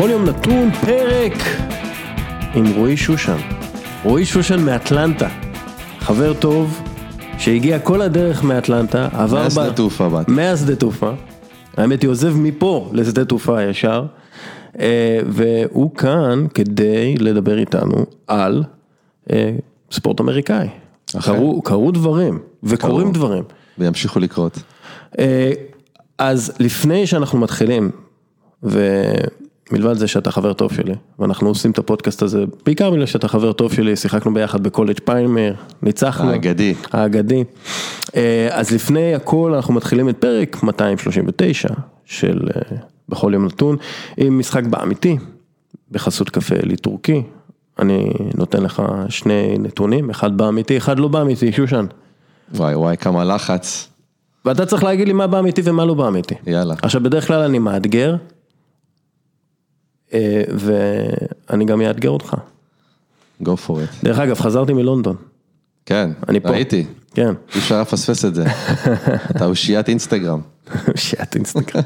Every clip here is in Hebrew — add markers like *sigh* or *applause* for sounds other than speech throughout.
בכל יום נתון פרק עם רועי שושן. רועי שושן מאטלנטה, חבר טוב שהגיע כל הדרך מאטלנטה, עבר מהשדה תעופה באתי. מהשדה תעופה, האמת היא עוזב מפה לשדה תעופה ישר, אה, והוא כאן כדי לדבר איתנו על אה, ספורט אמריקאי. אכן. קרו, קרו דברים, וקורים. דברים. וימשיכו לקרות. אה, אז לפני שאנחנו מתחילים, ומלבד זה שאתה חבר טוב שלי, ואנחנו עושים את הפודקאסט הזה, בעיקר בגלל שאתה חבר טוב שלי, שיחקנו ביחד בקולג' פיינמר, ניצחנו. האגדי. האגדי. אה, אז לפני הכל אנחנו מתחילים את פרק 239 של אה, בכל יום נתון, עם משחק באמיתי, בחסות קפה אלי טורקי. אני נותן לך שני נתונים, אחד באמיתי, אחד לא באמיתי, שושן. וואי וואי כמה לחץ. ואתה צריך להגיד לי מה באמיתי ומה לא באמיתי. יאללה. עכשיו בדרך כלל אני מאתגר, ואני גם אאתגר אותך. go for it. דרך אגב, חזרתי מלונדון, כן. אני פה. ראיתי. כן, אי אפשר לפספס את זה. *laughs* אתה אושיית אינסטגרם. שיט אינסטגרם,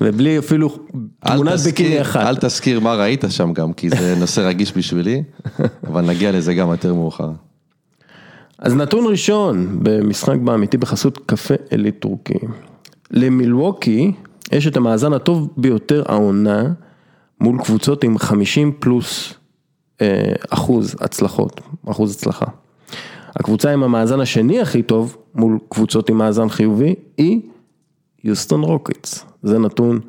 ובלי אפילו תמונת ביקיני אחת. אל תזכיר מה ראית שם גם, כי זה *laughs* נושא רגיש בשבילי, אבל נגיע לזה גם יותר מאוחר. אז נתון ראשון במשחק באמיתי בחסות קפה אלי טורקי. למילווקי יש את המאזן הטוב ביותר העונה מול קבוצות עם 50 פלוס אה, אחוז הצלחות, אחוז הצלחה. הקבוצה עם המאזן השני הכי טוב מול קבוצות עם מאזן חיובי היא יוסטון רוקטס, זה נתון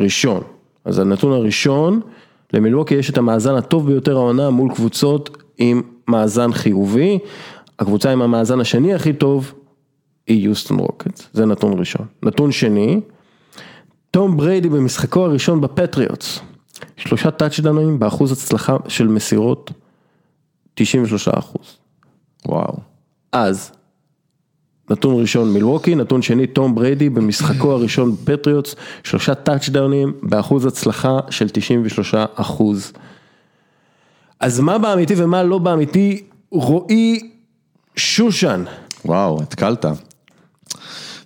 ראשון. אז הנתון הראשון, למילווקי יש את המאזן הטוב ביותר העונה מול קבוצות עם מאזן חיובי, הקבוצה עם המאזן השני הכי טוב היא יוסטון רוקטס, זה נתון ראשון. נתון שני, תום בריידי במשחקו הראשון בפטריוטס, שלושה טאצ'דאונים באחוז הצלחה של מסירות 93 אחוז. וואו. אז, נתון ראשון מילווקי, נתון שני תום בריידי במשחקו הראשון בפטריוטס, שלושה טאצ'דאונים באחוז הצלחה של 93 אחוז. אז מה באמיתי ומה לא באמיתי, רועי שושן. וואו, התקלת.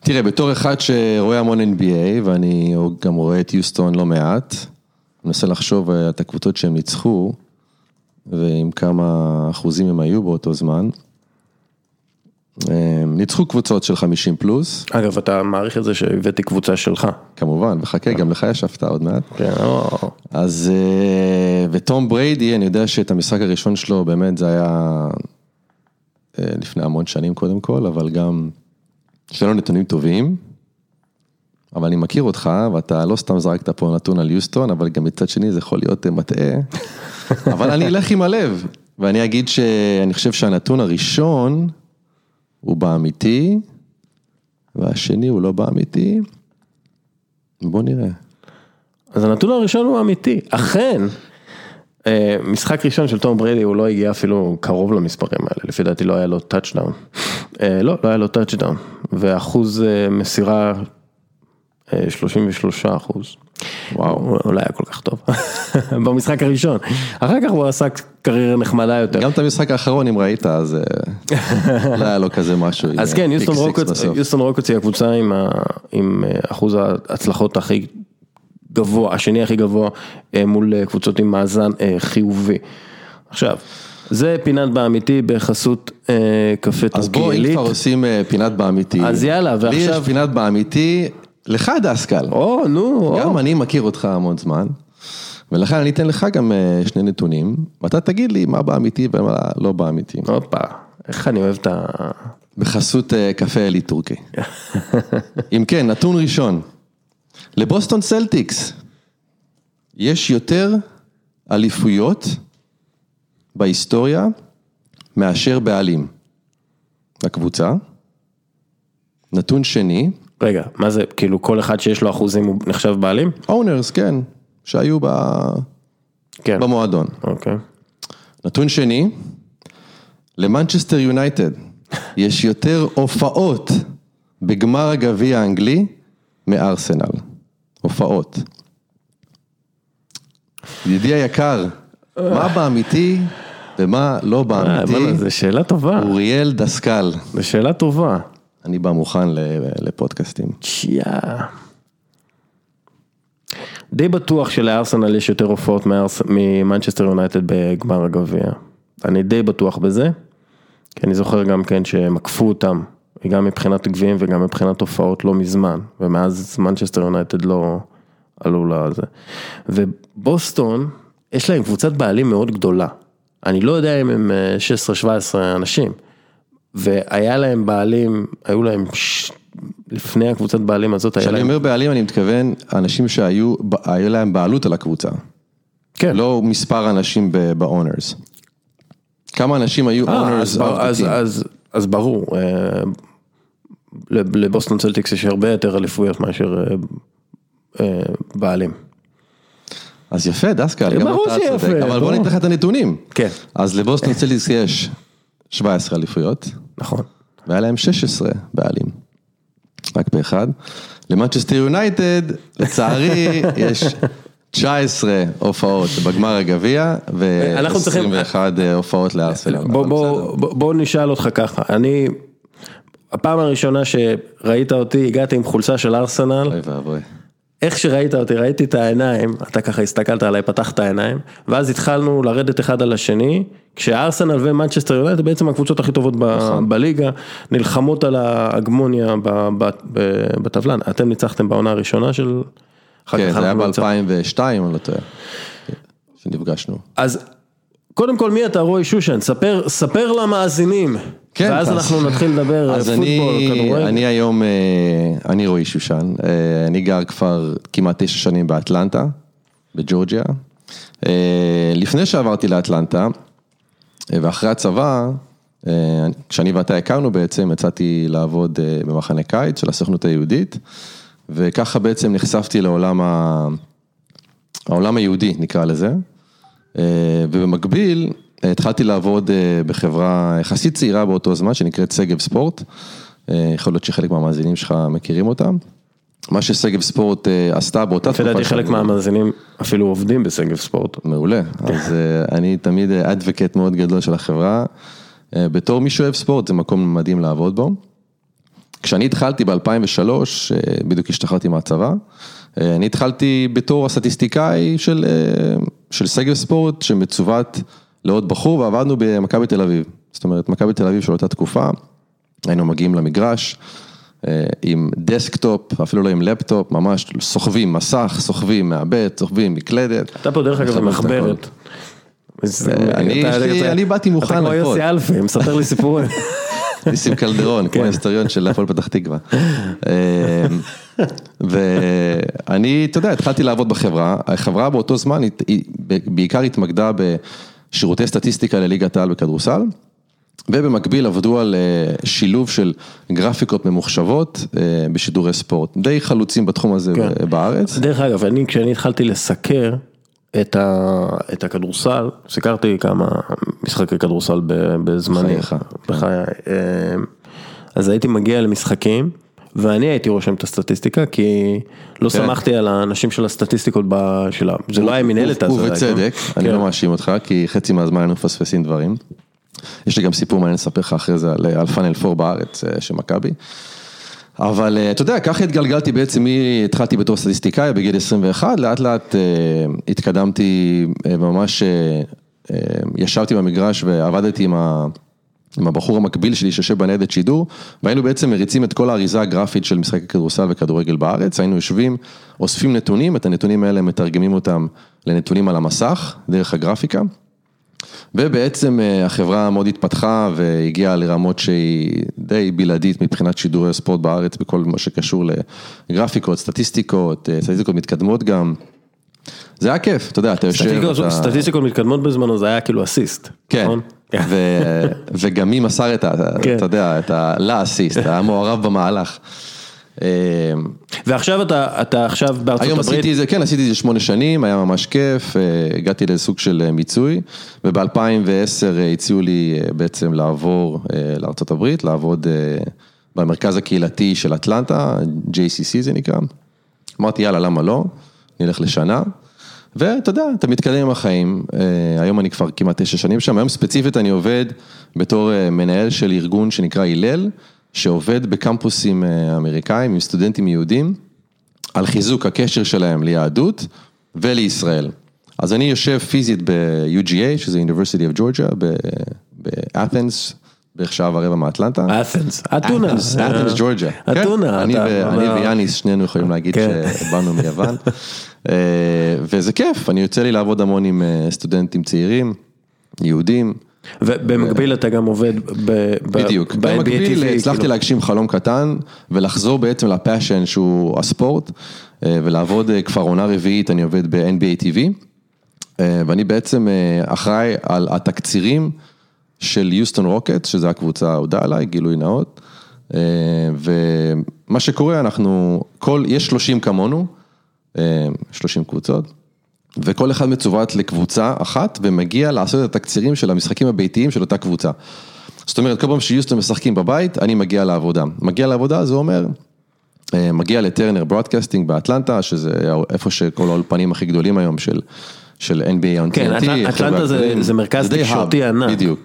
תראה, בתור אחד שרואה המון NBA, ואני גם רואה את יוסטון לא מעט, אני מנסה לחשוב אה, את הקבוצות שהם ניצחו, ועם כמה אחוזים הם היו באותו זמן. ניצחו קבוצות של 50 פלוס, אגב, אתה מעריך את זה שהבאתי קבוצה שלך. כמובן, וחכה, גם לך יש הפתעה עוד מעט. כן, או, אז, אה, ותום בריידי, אני יודע שאת המשחק הראשון שלו, באמת זה היה אה, לפני המון שנים קודם כל, אבל גם, יש לנו נתונים טובים, אבל אני מכיר אותך, ואתה לא סתם זרקת פה נתון על יוסטון, אבל גם מצד שני זה יכול להיות אה, מטעה, *laughs* אבל אני אלך עם הלב, ואני אגיד שאני חושב שהנתון הראשון הוא באמיתי, והשני הוא לא באמיתי, בוא נראה. אז הנתון הראשון הוא אמיתי, אכן. אה, משחק ראשון של תום בריידי הוא לא הגיע אפילו קרוב למספרים האלה, לפי דעתי לא היה לו טאצ'דאון. אה, לא, לא היה לו טאצ'דאון, ואחוז אה, מסירה אה, 33 אחוז. וואו, לא היה כל כך טוב, *laughs* במשחק הראשון. אחר כך הוא עשה קריירה נחמדה יותר. גם את המשחק האחרון, אם ראית, אז לא היה לו כזה משהו. אז כן, יוסטון רוקטס היא הקבוצה עם, אחוז ההצלחות הכי גבוה, השני הכי גבוה אה, מול אה, קבוצות עם מאזן אה, חיובי. עכשיו, זה פינת באמיתי בחסות אה, קפה אז טורקי בוא, אם. כבר עושים אה, פינת באמיתי. אז יאללה, לי יש ועכשיו- פינת באמיתי, לך דסקל. או, נו, גם או. אני מכיר אותך המון זמן, ולכן אני אתן לך גם אה, שני נתונים, ואתה תגיד לי מה באמיתי ומה לא באמיתי. הופה, איך אני אוהב את ה... בחסות אה, קפה אלי טורקי. *laughs* אם כן, נתון ראשון, לבוסטון סלטיקס יש יותר אליפויות בהיסטוריה מאשר בעלים לקבוצה. נתון שני, רגע, מה זה, כאילו כל אחד שיש לו אחוזים הוא נחשב בעלים? אונרס, כן, שהיו ב... כן. במועדון. אוקיי. נתון שני, למנצ'סטר יונייטד יש יותר הופעות בגמר הגביע האנגלי מארסנל. הופעות. ידידי היקר, מה באמיתי ומה לא אה, באמיתי? בוא'נה, זו שאלה טובה, אוריאל דסקל, זו שאלה טובה. אני בא מוכן לפודקאסטים. שייה. די בטוח שלארסנל יש יותר הופעות ממנצ'סטר יונייטד בגמר הגביע. אני די בטוח בזה, כי אני זוכר גם כן שהם עקפו אותם, גם מבחינת גביעים וגם מבחינת הופעות לא מזמן, ומאז מנצ'סטר יונייטד לא עלו לזה. ובוסטון, יש להם קבוצת בעלים מאוד גדולה. אני לא יודע אם הם 16-17 אנשים, והיה להם בעלים, היו להם ש... לפני הקבוצת בעלים הזאת היה להם... כשאני אומר בעלים אני מתכוון אנשים שהיו היה להם בעלות על הקבוצה. כן. לא מספר אנשים ב-owners. כמה אנשים היו אה, owners אז, אז. אז, אז ברור, אה, לבוסטון צלטיקס יש הרבה יותר אליפויות מאשר אה, אה, בעלים. אז יפה דסקל, גם ברור אתה צודק, אבל בוא. ניתן לך את הנתונים. כן. אז לבוסטון צלטיס יש 17 אליפויות, נכון. והיה להם 16 בעלים. רק באחד. למנצ'סטר יונייטד, לצערי, *laughs* יש 19 הופעות בגמר הגביע, אנחנו צריכים- ו-21 הופעות לארסנל. בוא, אבל בוא, בסדר. בוא, בוא נשאל אותך ככה, אני, הפעם הראשונה שראית אותי, הגעתי עם חולצה של ארסנל, אוי ואבוי. איך שראית אותי, ראיתי את העיניים, אתה ככה הסתכלת עליי, פתחת העיניים, ואז התחלנו לרדת אחד על השני, כשארסנל ומנצ'סטר יונייטד בעצם הקבוצות הכי טובות ב- נכון. בליגה, נלחמות על ההגמוניה ב- ב- ב- בטבלה, אתם ניצחתם בעונה הראשונה של... כן, זה היה אנחנו ניצחנו. ב-2002, אם אני לא טועה, שנפגשנו. אז קודם כל מי אתה רועי שושן, ספר, ספר למאזינים, כן, ואז אז- אנחנו נתחיל לדבר אז פוטבול, אני, כדורגל. אני היום, אה, אני רועי שושן, אה, אני גר כבר כמעט תשע שנים באטלנטה, בג'ורג'יה. אה, לפני שעברתי לאטלנטה, ואחרי הצבא, כשאני ואתה הכרנו בעצם, יצאתי לעבוד במחנה קיץ של הסוכנות היהודית, וככה בעצם נחשפתי לעולם ה... העולם היהודי נקרא לזה, ובמקביל אה, התחלתי לעבוד אה, בחברה יחסית צעירה באותו זמן שנקראת שגב ספורט, אה, יכול להיות שחלק מהמאזינים שלך מכירים אותם. מה ששגב ספורט אה, עשתה באותה לפי דעתי חלק מהמאזינים אפילו עובדים בשגב ספורט. מעולה, אז אה, אני תמיד אדווקט מאוד גדול של החברה. אה, בתור מי שאוהב ספורט זה מקום מדהים לעבוד בו. כשאני התחלתי ב-2003, בדיוק השתחררתי מהצבא, אה, אני התחלתי בתור הסטטיסטיקאי של, אה, של סגל ספורט שמצוות לעוד בחור ועבדנו במכבי תל אביב. זאת אומרת, מכבי תל אביב של אותה תקופה, היינו מגיעים למגרש אה, עם דסקטופ, אפילו לא עם לפטופ, ממש סוחבים מסך, סוחבים מעבד, סוחבים מקלדת. אתה פה דרך אגב במחברת. אני, באתי מוכן אתה כמו לכל. יוסי אלפי, מספר לי סיפורים. *laughs* ניסים קלדרון, כמו היסטוריון של הפועל פתח תקווה. אמ, ואני, אתה יודע, התחלתי לעבוד בחברה, החברה באותו זמן היא- היא בעיקר התמקדה בשירותי סטטיסטיקה לליגת העל בכדורסל, ובמקביל עבדו על אה, שילוב של גרפיקות ממוחשבות אה, בשידורי ספורט, די חלוצים בתחום הזה כן. בארץ. דרך אגב, אני כשאני התחלתי לסקר את, ה, את הכדורסל, סיקרתי כמה משחקי כדורסל בזמני, בחייך, בחיי, אה, אז הייתי מגיע למשחקים, ואני הייתי רושם את הסטטיסטיקה, כי לא כן. סמכתי על האנשים של הסטטיסטיקות שלה, זה לא היה מנהלת אז. ובצדק, אני כן. לא מאשים אותך, כי חצי מהזמן היינו מפספסים דברים. יש לי גם סיפור מעניין לספר לך אחרי זה על, פאנל 4 בארץ אה, של מכבי. אבל אה, אתה יודע, ככה התגלגלתי בעצם, התחלתי בתור סטטיסטיקאי בגיל 21, לאט לאט אה, התקדמתי אה, ממש, ישבתי במגרש ועבדתי עם ה... עם הבחור המקביל שלי שיושב בניידת שידור, והיינו בעצם מריצים את כל האריזה הגרפית של משחקי כדורסל וכדורגל בארץ, היינו יושבים, אוספים נתונים, את הנתונים האלה מתרגמים אותם לנתונים על המסך, דרך הגרפיקה. ובעצם אה, החברה מאוד התפתחה והגיעה לרמות שהיא די בלעדית מבחינת שידורי הספורט בארץ בכל מה שקשור לגרפיקות, סטטיסטיקות, אה, סטטיסטיקות מתקדמות גם. זה היה כיף, אתה יודע, אתה יושב, סטטיסטיקות- מתקדמות בזמנו, זה היה כאילו אסיסט. כן, נכון? ו- *laughs* וגם מי מסר את ה... כן. אתה יודע, את ה-לאסיסט, *laughs* היה מעורב במהלך. אה, ועכשיו אתה, אתה עכשיו בארצות היום הברית, עשיתי את זה, כן, עשיתי את זה שמונה שנים, היה ממש כיף, אה, הגעתי לסוג של אה, מיצוי, וב-2010 הציעו לי אה, בעצם לעבור אה, לארה"ב, לעבוד אה, במרכז הקהילתי של אטלנטה, JCC זה נקרא. אמרתי, יאללה, למה לא? נלך לשנה. ואתה יודע, אתה מתקדם עם החיים, אה, היום אני כבר כמעט תשע שנים שם, היום ספציפית אני עובד בתור אה, מנהל של ארגון שנקרא הלל, שעובד בקמפוסים אה, אמריקאים עם סטודנטים יהודים. על חיזוק הקשר שלהם ליהדות ולישראל. אז אני יושב פיזית ב-UGA, שזה University of Georgia, באתנס, בערך שעה ורבע מאטלנטה. אתנס, אתונה. אתנס, ג'ורג'יה. אתונה. אני ו- אומר- אני ויאניס, שנינו יכולים להגיד כן. שבאנו מיוון. אה, וזה כיף, אני יוצא לי לעבוד המון עם אה, סטודנטים צעירים, יהודים. ובמקביל אתה גם עובד ב- בדיוק, במקביל הצלחתי כאילו. להגשים חלום קטן ולחזור בעצם ל passion שהוא הספורט אה, ולעבוד אה, כבר עונה רביעית, אני עובד ב-NBA TV אה, ואני בעצם אחראי על התקצירים של יוסטון רוקט, שזו הקבוצה האהודה עליי, גילוי נאות. ומה שקורה, אנחנו, כל, יש 30 כמונו, אה, 30 קבוצות. וכל אחד מצוות לקבוצה אחת ומגיע לעשות את התקצירים של המשחקים הביתיים של אותה קבוצה. זאת אומרת, כל פעם שיוסטון משחקים בבית, אני מגיע לעבודה. מגיע לעבודה זה אומר, אה, מגיע לטרנר ברודקאסטינג באטלנטה, שזה איפה שכל האולפנים הכי גדולים היום של, של NBA on כן, TNT, אטלנטה זה-. זה מרכז תקשורתי ענק. בדיוק.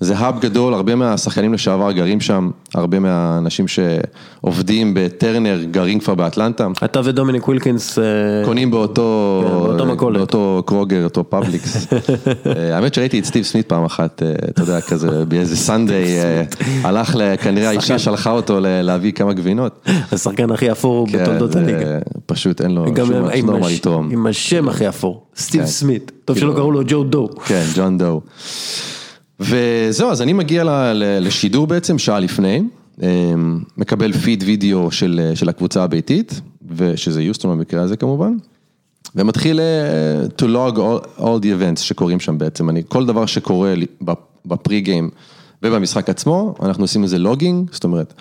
זה hub גדול, הרבה מהשחקנים לשעבר גרים שם, הרבה מהאנשים שעובדים בטרנר גרים כבר באטלנטה. אתה ודומיניק ווילקינס, אה, קונים באותו, כן, באותו מכולת. באותו קרוגר, אותו פאבליקס. *laughs* אה, האמת שראיתי את סטיב סמית פעם אחת, אה, אתה יודע, כזה באיזה Sunday, הלך, כנראה האישה שלחה אותו להביא כמה גבינות. השחקן הכי אפור כן, בתולדות הליגה. פשוט אין לו שום מה לתרום. עם השם הכי אפור, סטיב כן. סמית. טוב כאילו- שלא קראו לו ג'ו דו. כן, ג'ון דו. וזהו, אז אני מגיע לשידור בעצם שעה לפני, אה, מקבל פיד וידאו של, של הקבוצה הביתית, ושזה יוסטון במקרה הזה כמובן, ומתחיל אה, to log all, all the events שקורים שם בעצם, אני, כל דבר שקורה בפרי גיים ובמשחק עצמו, אנחנו עושים לזה לוגינג, זאת אומרת,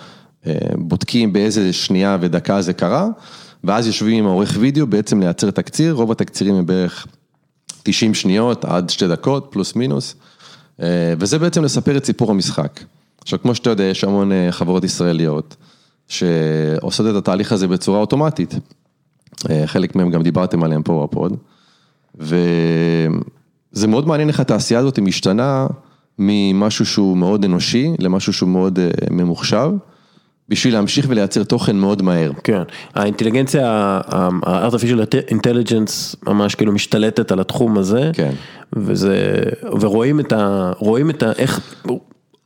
אה, בודקים באיזה שנייה ודקה זה קרה, ואז יושבים עם העורך וידאו בעצם לייצר תקציר, רוב התקצירים הם בערך 90 שניות עד שתי דקות, פלוס מינוס, וזה בעצם לספר את סיפור המשחק. עכשיו, כמו שאתה יודע, יש המון אה, חברות ישראליות שעושות את התהליך הזה בצורה אוטומטית. אה, חלק מהם גם דיברתם עליהם פה בפוד. וזה מאוד מעניין איך התעשייה הזאת משתנה ממשהו שהוא מאוד אנושי למשהו שהוא מאוד אה, ממוחשב, בשביל להמשיך ולייצר תוכן מאוד מהר. כן, האינטליגנציה, ה-artificial intelligence ממש כאילו משתלטת על התחום הזה. כן. וזה, ורואים את ה... רואים את ה... איך...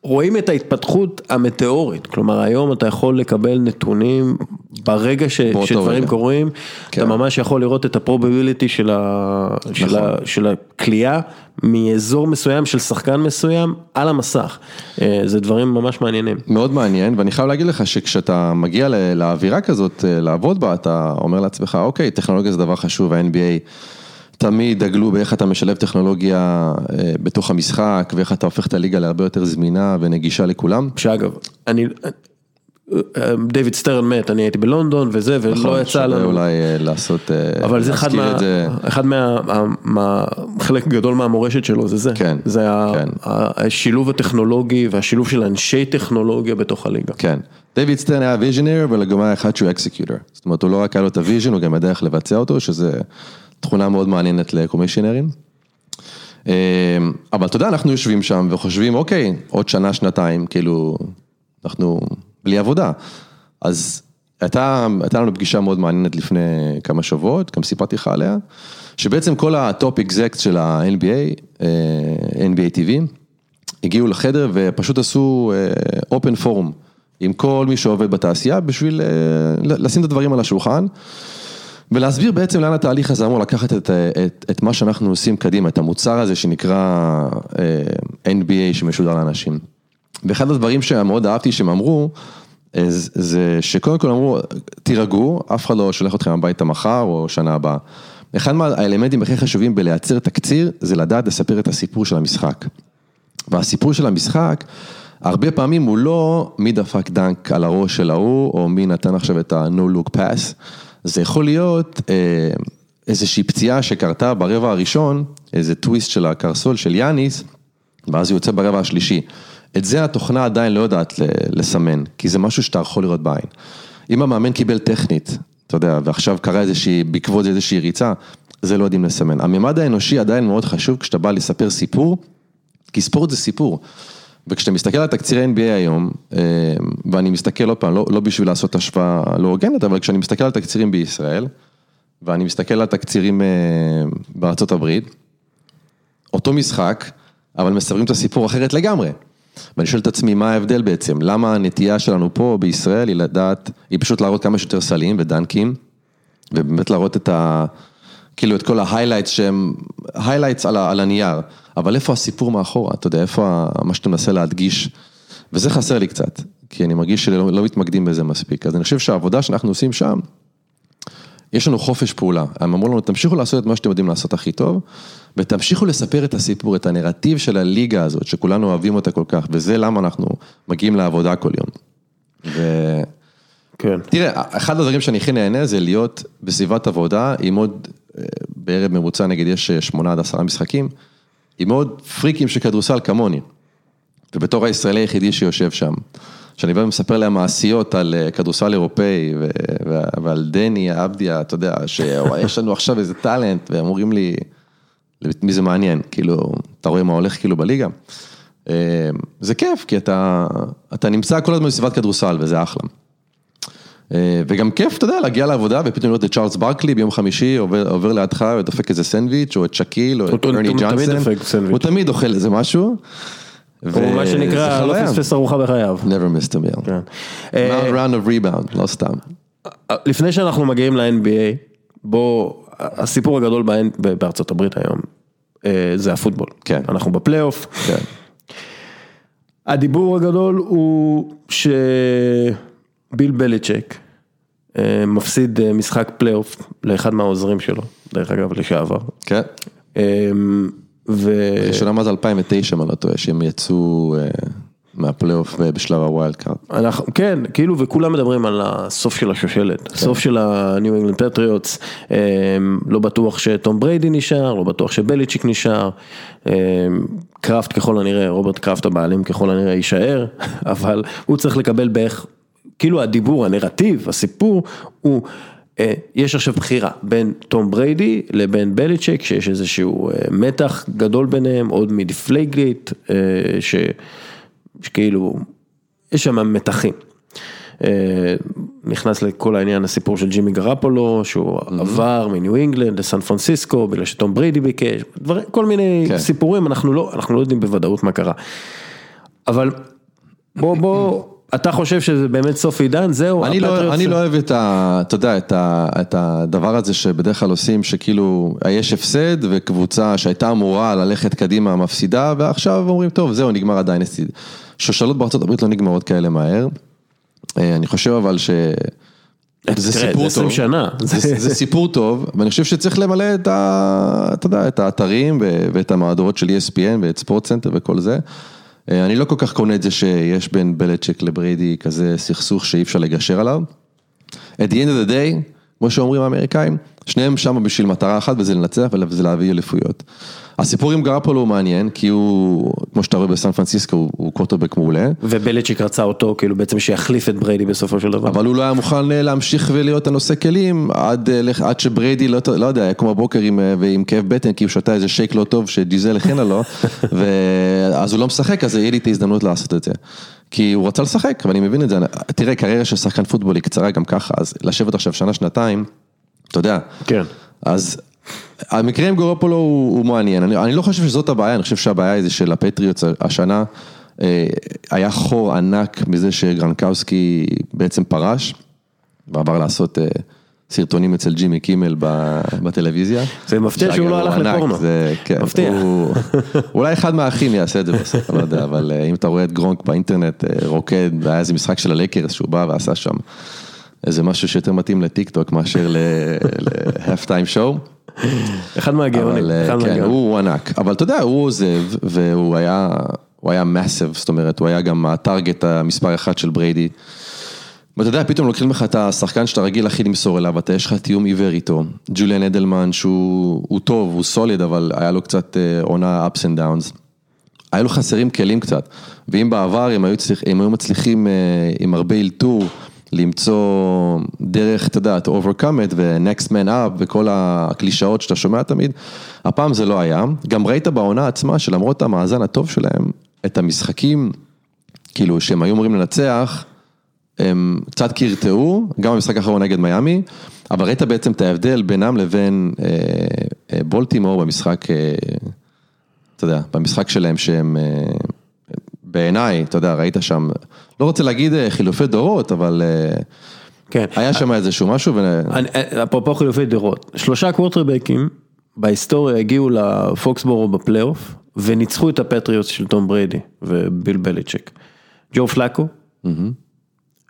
רואים את ההתפתחות המטאורית, כלומר היום אתה יכול לקבל נתונים ברגע ש, שדברים רגע. קורים, כן. אתה ממש יכול לראות את הפרובביליטי של, ה, של, נכון. ה, של הכלייה מאזור מסוים של שחקן מסוים על המסך, אה, זה דברים ממש מעניינים. מאוד מעניין, ואני חייב להגיד לך שכשאתה מגיע לאווירה כזאת, אה, לעבוד בה, אתה אומר לעצמך, אוקיי, טכנולוגיה זה דבר חשוב, ה-NBA תמיד דגלו באיך אתה משלב טכנולוגיה אה, בתוך המשחק, ואיך אתה הופך את הליגה להרבה יותר זמינה ונגישה לכולם. שאגב, אני, דיוויד סטרן מת, אני הייתי בלונדון וזה, ולא נכון, יצא לנו. אולי אה, לעשות, אה, אבל זה אחד מה, זה. אחד מה, מה, חלק גדול מהמורשת שלו זה זה, כן, זה כן. השילוב הטכנולוגי והשילוב של אנשי טכנולוגיה בתוך הליגה. כן, דיוויד סטרן היה visionary, אבל גם היה אחד שהוא executor. זאת אומרת, הוא לא רק היה לו את ה vision, הוא גם ידע איך לבצע אותו, שזה תכונה מאוד מעניינת לקומישיונרים. אה, אבל אתה יודע, אנחנו יושבים שם וחושבים, אוקיי, עוד שנה, שנתיים, כאילו, אנחנו בלי עבודה. אז הייתה, הייתה לנו פגישה מאוד מעניינת לפני כמה שבועות, גם סיפרתי לך עליה, שבעצם כל ה top execs של ה-NBA, אה, NBA TV, הגיעו לחדר ופשוט עשו open forum עם כל מי שעובד בתעשייה בשביל אה, לשים את הדברים על השולחן. ולהסביר בעצם לאן התהליך הזה אמור לקחת את, את, את מה שאנחנו עושים קדימה, את המוצר הזה שנקרא אה, NBA שמשודר לאנשים. ואחד הדברים שמאוד אהבתי שהם אמרו, אה, זה שקודם כל אמרו, תירגעו, אף אחד לא שולח אתכם הביתה מחר או שנה הבאה. אחד מהאלמנטים הכי חשובים בלייצר תקציר, זה לדעת לספר את הסיפור של המשחק. והסיפור של המשחק, הרבה פעמים הוא לא מי דפק דנק על הראש של ההוא, או מי נתן עכשיו את ה-no look pass, זה יכול להיות אה, איזושהי פציעה שקרתה ברבע הראשון, איזה טוויסט של הקרסול של יאניס, ואז הוא יוצא ברבע השלישי. את זה התוכנה עדיין לא יודעת לסמן, כי זה משהו שאתה יכול לראות בעין. אם המאמן קיבל טכנית, אתה יודע, ועכשיו קרה איזושהי, בעקבות זה איזושהי ריצה, זה לא יודעים לסמן. הממד האנושי עדיין מאוד חשוב כשאתה בא לספר סיפור, כי ספורט זה סיפור. וכשאתה מסתכל על תקצירי NBA היום, אה, ואני מסתכל עוד פעם, לא, לא בשביל לעשות השוואה לא הוגנת, אבל כשאני מסתכל על תקצירים בישראל, ואני מסתכל על תקצירים אה, בארצות הברית, אותו משחק, אבל מספרים את הסיפור אחרת לגמרי. ואני שואל את עצמי, מה ההבדל בעצם? למה הנטייה שלנו פה בישראל היא לדעת, היא פשוט להראות כמה שיותר סלים ודנקים, ובאמת להראות את ה... כאילו את כל ה highlights שהם, highlights על, על הנייר, אבל איפה הסיפור מאחורה, אתה יודע, איפה מה שאתה מנסה להדגיש, וזה חסר לי קצת, כי אני מרגיש שלא לא מתמקדים בזה מספיק, אז אני חושב שהעבודה שאנחנו עושים שם, יש לנו חופש פעולה, הם אמרו לנו, תמשיכו לעשות את מה שאתם יודעים לעשות הכי טוב, ותמשיכו לספר את הסיפור, את הנרטיב של הליגה הזאת, שכולנו אוהבים אותה כל כך, וזה למה אנחנו מגיעים לעבודה כל יום. ו... כן. תראה, אחד הדברים שאני הכי נהנה זה להיות בסביבת עבודה עם עוד, אה, בערב ממוצע נגיד יש אה, שמונה עד עשרה משחקים, עם עוד פריקים של כדורסל כמוני. ובתור הישראלי היחידי שיושב שם. שאני בא ומספר להם מעשיות על אה, כדורסל אירופאי ועל דני עבדיה, אתה יודע, שיש *laughs* לנו עכשיו איזה טאלנט, והם אומרים לי, מי זה מעניין, כאילו, אתה רואה מה הולך כאילו בליגה. זה כיף, כי אתה, אתה נמצא כל הזמן בסביבת כדורסל וזה אחלה. אה, וגם כיף, אתה יודע, להגיע לעבודה ופתאום לראות את צ'ארלס ברקלי ביום חמישי עובר לידך ודופק איזה סנדוויץ' או את שקיל או את ארני ג'אנסון, הוא תמיד אוכל איזה משהו. הוא מה שנקרא לא פספס ארוחה בחייו. never missed a meal. כן. round mound of rebound, לא סתם. לפני שאנחנו מגיעים ל-NBA, בוא, הסיפור הגדול בארצות הברית היום, אה, זה הפוטבול. כן. אנחנו בפלייאוף. כן. הדיבור הגדול הוא ש... ביל בליצ'יק אה, מפסיד אה, משחק פלייאוף לאחד מהעוזרים שלו, דרך אגב לשעבר. כן. אה, ו... ראשונה מה זה 2009 אם אני לא טועה, שהם יצאו מהפלייאוף בשלב ה wild card. כן, כאילו וכולם מדברים על הסוף של השושלת, כן. סוף של הניו אינגלנד פטריוטס, לא בטוח שטום בריידי נשאר, לא בטוח שבליצ'יק נשאר, קראפט ככל הנראה, רוברט קראפט הבעלים ככל הנראה יישאר, *laughs* אבל הוא צריך לקבל בערך כאילו הדיבור, הנרטיב, הסיפור, הוא, אה, יש עכשיו בחירה בין תום בריידי לבין בליצ'ק, שיש איזשהו אה, מתח גדול ביניהם, עוד מ Deflategate, אה, ש, שכאילו, יש שם מתחים. נכנס לכל העניין הסיפור של ג'ימי גרפולו, שהוא mm-hmm. עבר מניו אינגלנד לסן פרנסיסקו, בגלל שתום בריידי ביקש, דבר, כל מיני כן. סיפורים, אנחנו לא, אנחנו לא יודעים בוודאות מה קרה. אבל בוא, בוא. אתה חושב שזה באמת סוף עידן, זהו? אני לא, אני לא אוהב את ה... אתה יודע, את, ה, את הדבר הזה שבדרך כלל עושים, שכאילו, יש הפסד וקבוצה שהייתה אמורה ללכת קדימה מפסידה, ועכשיו אומרים, טוב, זהו, נגמר הדיינסטי. שושלות בארצות הברית לא נגמרות כאלה מהר. אה, אני חושב אבל ש... זה סיפור טוב, שנה. זה, זה *laughs* סיפור טוב, ואני חושב שצריך למלא את, ה, אתה יודע, את האתרים ואת המהדורות של ESPN ואת SportsCenter וכל זה. אה, אני לא כל כך קונה את זה שיש בין בלצ'ק לבריידי כזה סכסוך שאי אפשר לגשר עליו. At the end of the day, כמו שאומרים האמריקאים, שניהם שם בשביל מטרה אחת וזה לנצח וזה להביא אליפויות. הסיפור עם גרפולו הוא מעניין, כי הוא, כמו שאתה רואה בסן פרנסיסקו, הוא קוורטרבק מעולה. ובליצ'יק רצה אותו, כאילו בעצם שיחליף את בריידי בסופו של דבר. אבל הוא לא היה מוכן אה, להמשיך ולהיות הנושא כלים, עד, אה, עד שבריידי, לא, לא יודע, היה קם בבוקר עם, אה, עם כאב בטן, כי הוא שותה איזה שייק לא טוב שג'יזל הכינה לו, *laughs* ואז הוא לא משחק, אז יהיה לי את ההזדמנות לעשות את זה. כי הוא רצה לשחק, ואני מבין את זה, תראה, קריירה של שחקן פוטבול היא קצרה גם ככה, אז לשבת עכשיו שנה, שנתיים, אתה יודע. כן. אז המקרה עם גרופולו הוא, הוא מעניין, אני, אני לא חושב שזאת הבעיה, אני חושב שהבעיה היא זה שלפטריוטס השנה, אה, היה חור ענק מזה שגרונקאוסקי בעצם פרש, ועבר לעשות אה, סרטונים אצל ג'ימי קימל בטלוויזיה. זה מפתיע שהוא לא הלך לפורנו, זה, כן, מפתיע. הוא, אולי אחד מהאחים יעשה את זה בסוף, אני לא יודע, אבל אה, אם אתה רואה את גרונק באינטרנט רוקד, והיה איזה משחק של הלייקרס שהוא בא ועשה שם איזה משהו שיותר מתאים לטיק טוק מאשר ל halftime show. אחד מהגאונים, אה, אחד כן, מהגאונים. הוא ענק, אבל אתה יודע, הוא עוזב, והוא היה, הוא היה מאסיב, זאת אומרת, הוא היה גם הטארגט המספר אחת של בריידי. ואתה יודע, פתאום לוקחים לך את השחקן שאתה רגיל הכי למסור אליו, אתה יש לך תיאום עיוור איתו. ג'וליאן אדלמן שהוא טוב, הוא סוליד, אבל היה לו קצת אה, עונה ups and downs. היה לו חסרים כלים קצת, ואם בעבר הם היו, צריכים, הם היו מצליחים אה, עם הרבה אלתור, למצוא דרך, אתה יודע, to overcome it ו-next man up וכל הקלישאות שאתה שומע תמיד, הפעם זה לא היה. גם ראית בעונה עצמה שלמרות המאזן הטוב שלהם, את המשחקים, כאילו, שהם היו אמורים לנצח, הם קצת קרטעו, גם במשחק האחרון נגד מיאמי, אבל ראית בעצם את ההבדל בינם לבין אה, אה, בולטימור במשחק, אה, אתה יודע, במשחק שלהם שהם, אה, בעיניי, אתה יודע, ראית שם, לא רוצה להגיד אה, חילופי דורות, אבל אה, כן. היה שם איזשהו משהו, ו... אני- אפרופו חילופי דורות, שלושה קוורטרבקים בהיסטוריה הגיעו לפוקסבורו בפלייאוף וניצחו את הפטריוטס של תום בריידי וביל בליצ'ק. ג'ו פלאקו,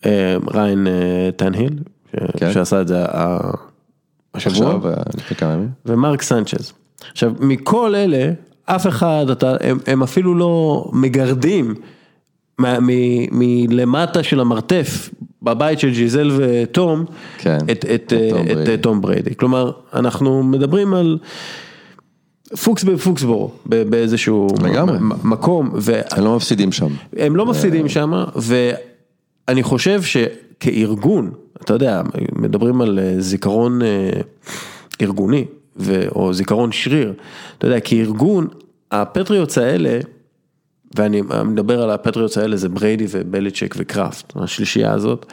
אה, ריין אה, טנהיל, כן. שעשה את זה השבוע, אה. ומרק סנצ'ז. עכשיו, מכל אלה, אף אחד, אתה, הם, הם אפילו לא מגרדים מלמטה של המרתף בבית של ג'יזל ותום, כן, את, את, את את, בריידי. את תום בריידי. כלומר, אנחנו מדברים על פוקס בפוקסבורו, ב- באיזשהו לגמרי. מ- מקום, ו- הם לא מפסידים שם. הם לא מפסידים שם, ואני חושב שכארגון, אתה יודע, מדברים על אה, זיכרון אה, ארגוני, ו- או זיכרון שריר, אתה יודע, כארגון, הפטריוטס האלה, ואני מדבר על הפטריוטס האלה, זה בריידי ובליצ'ק וקראפט, השלישייה הזאת.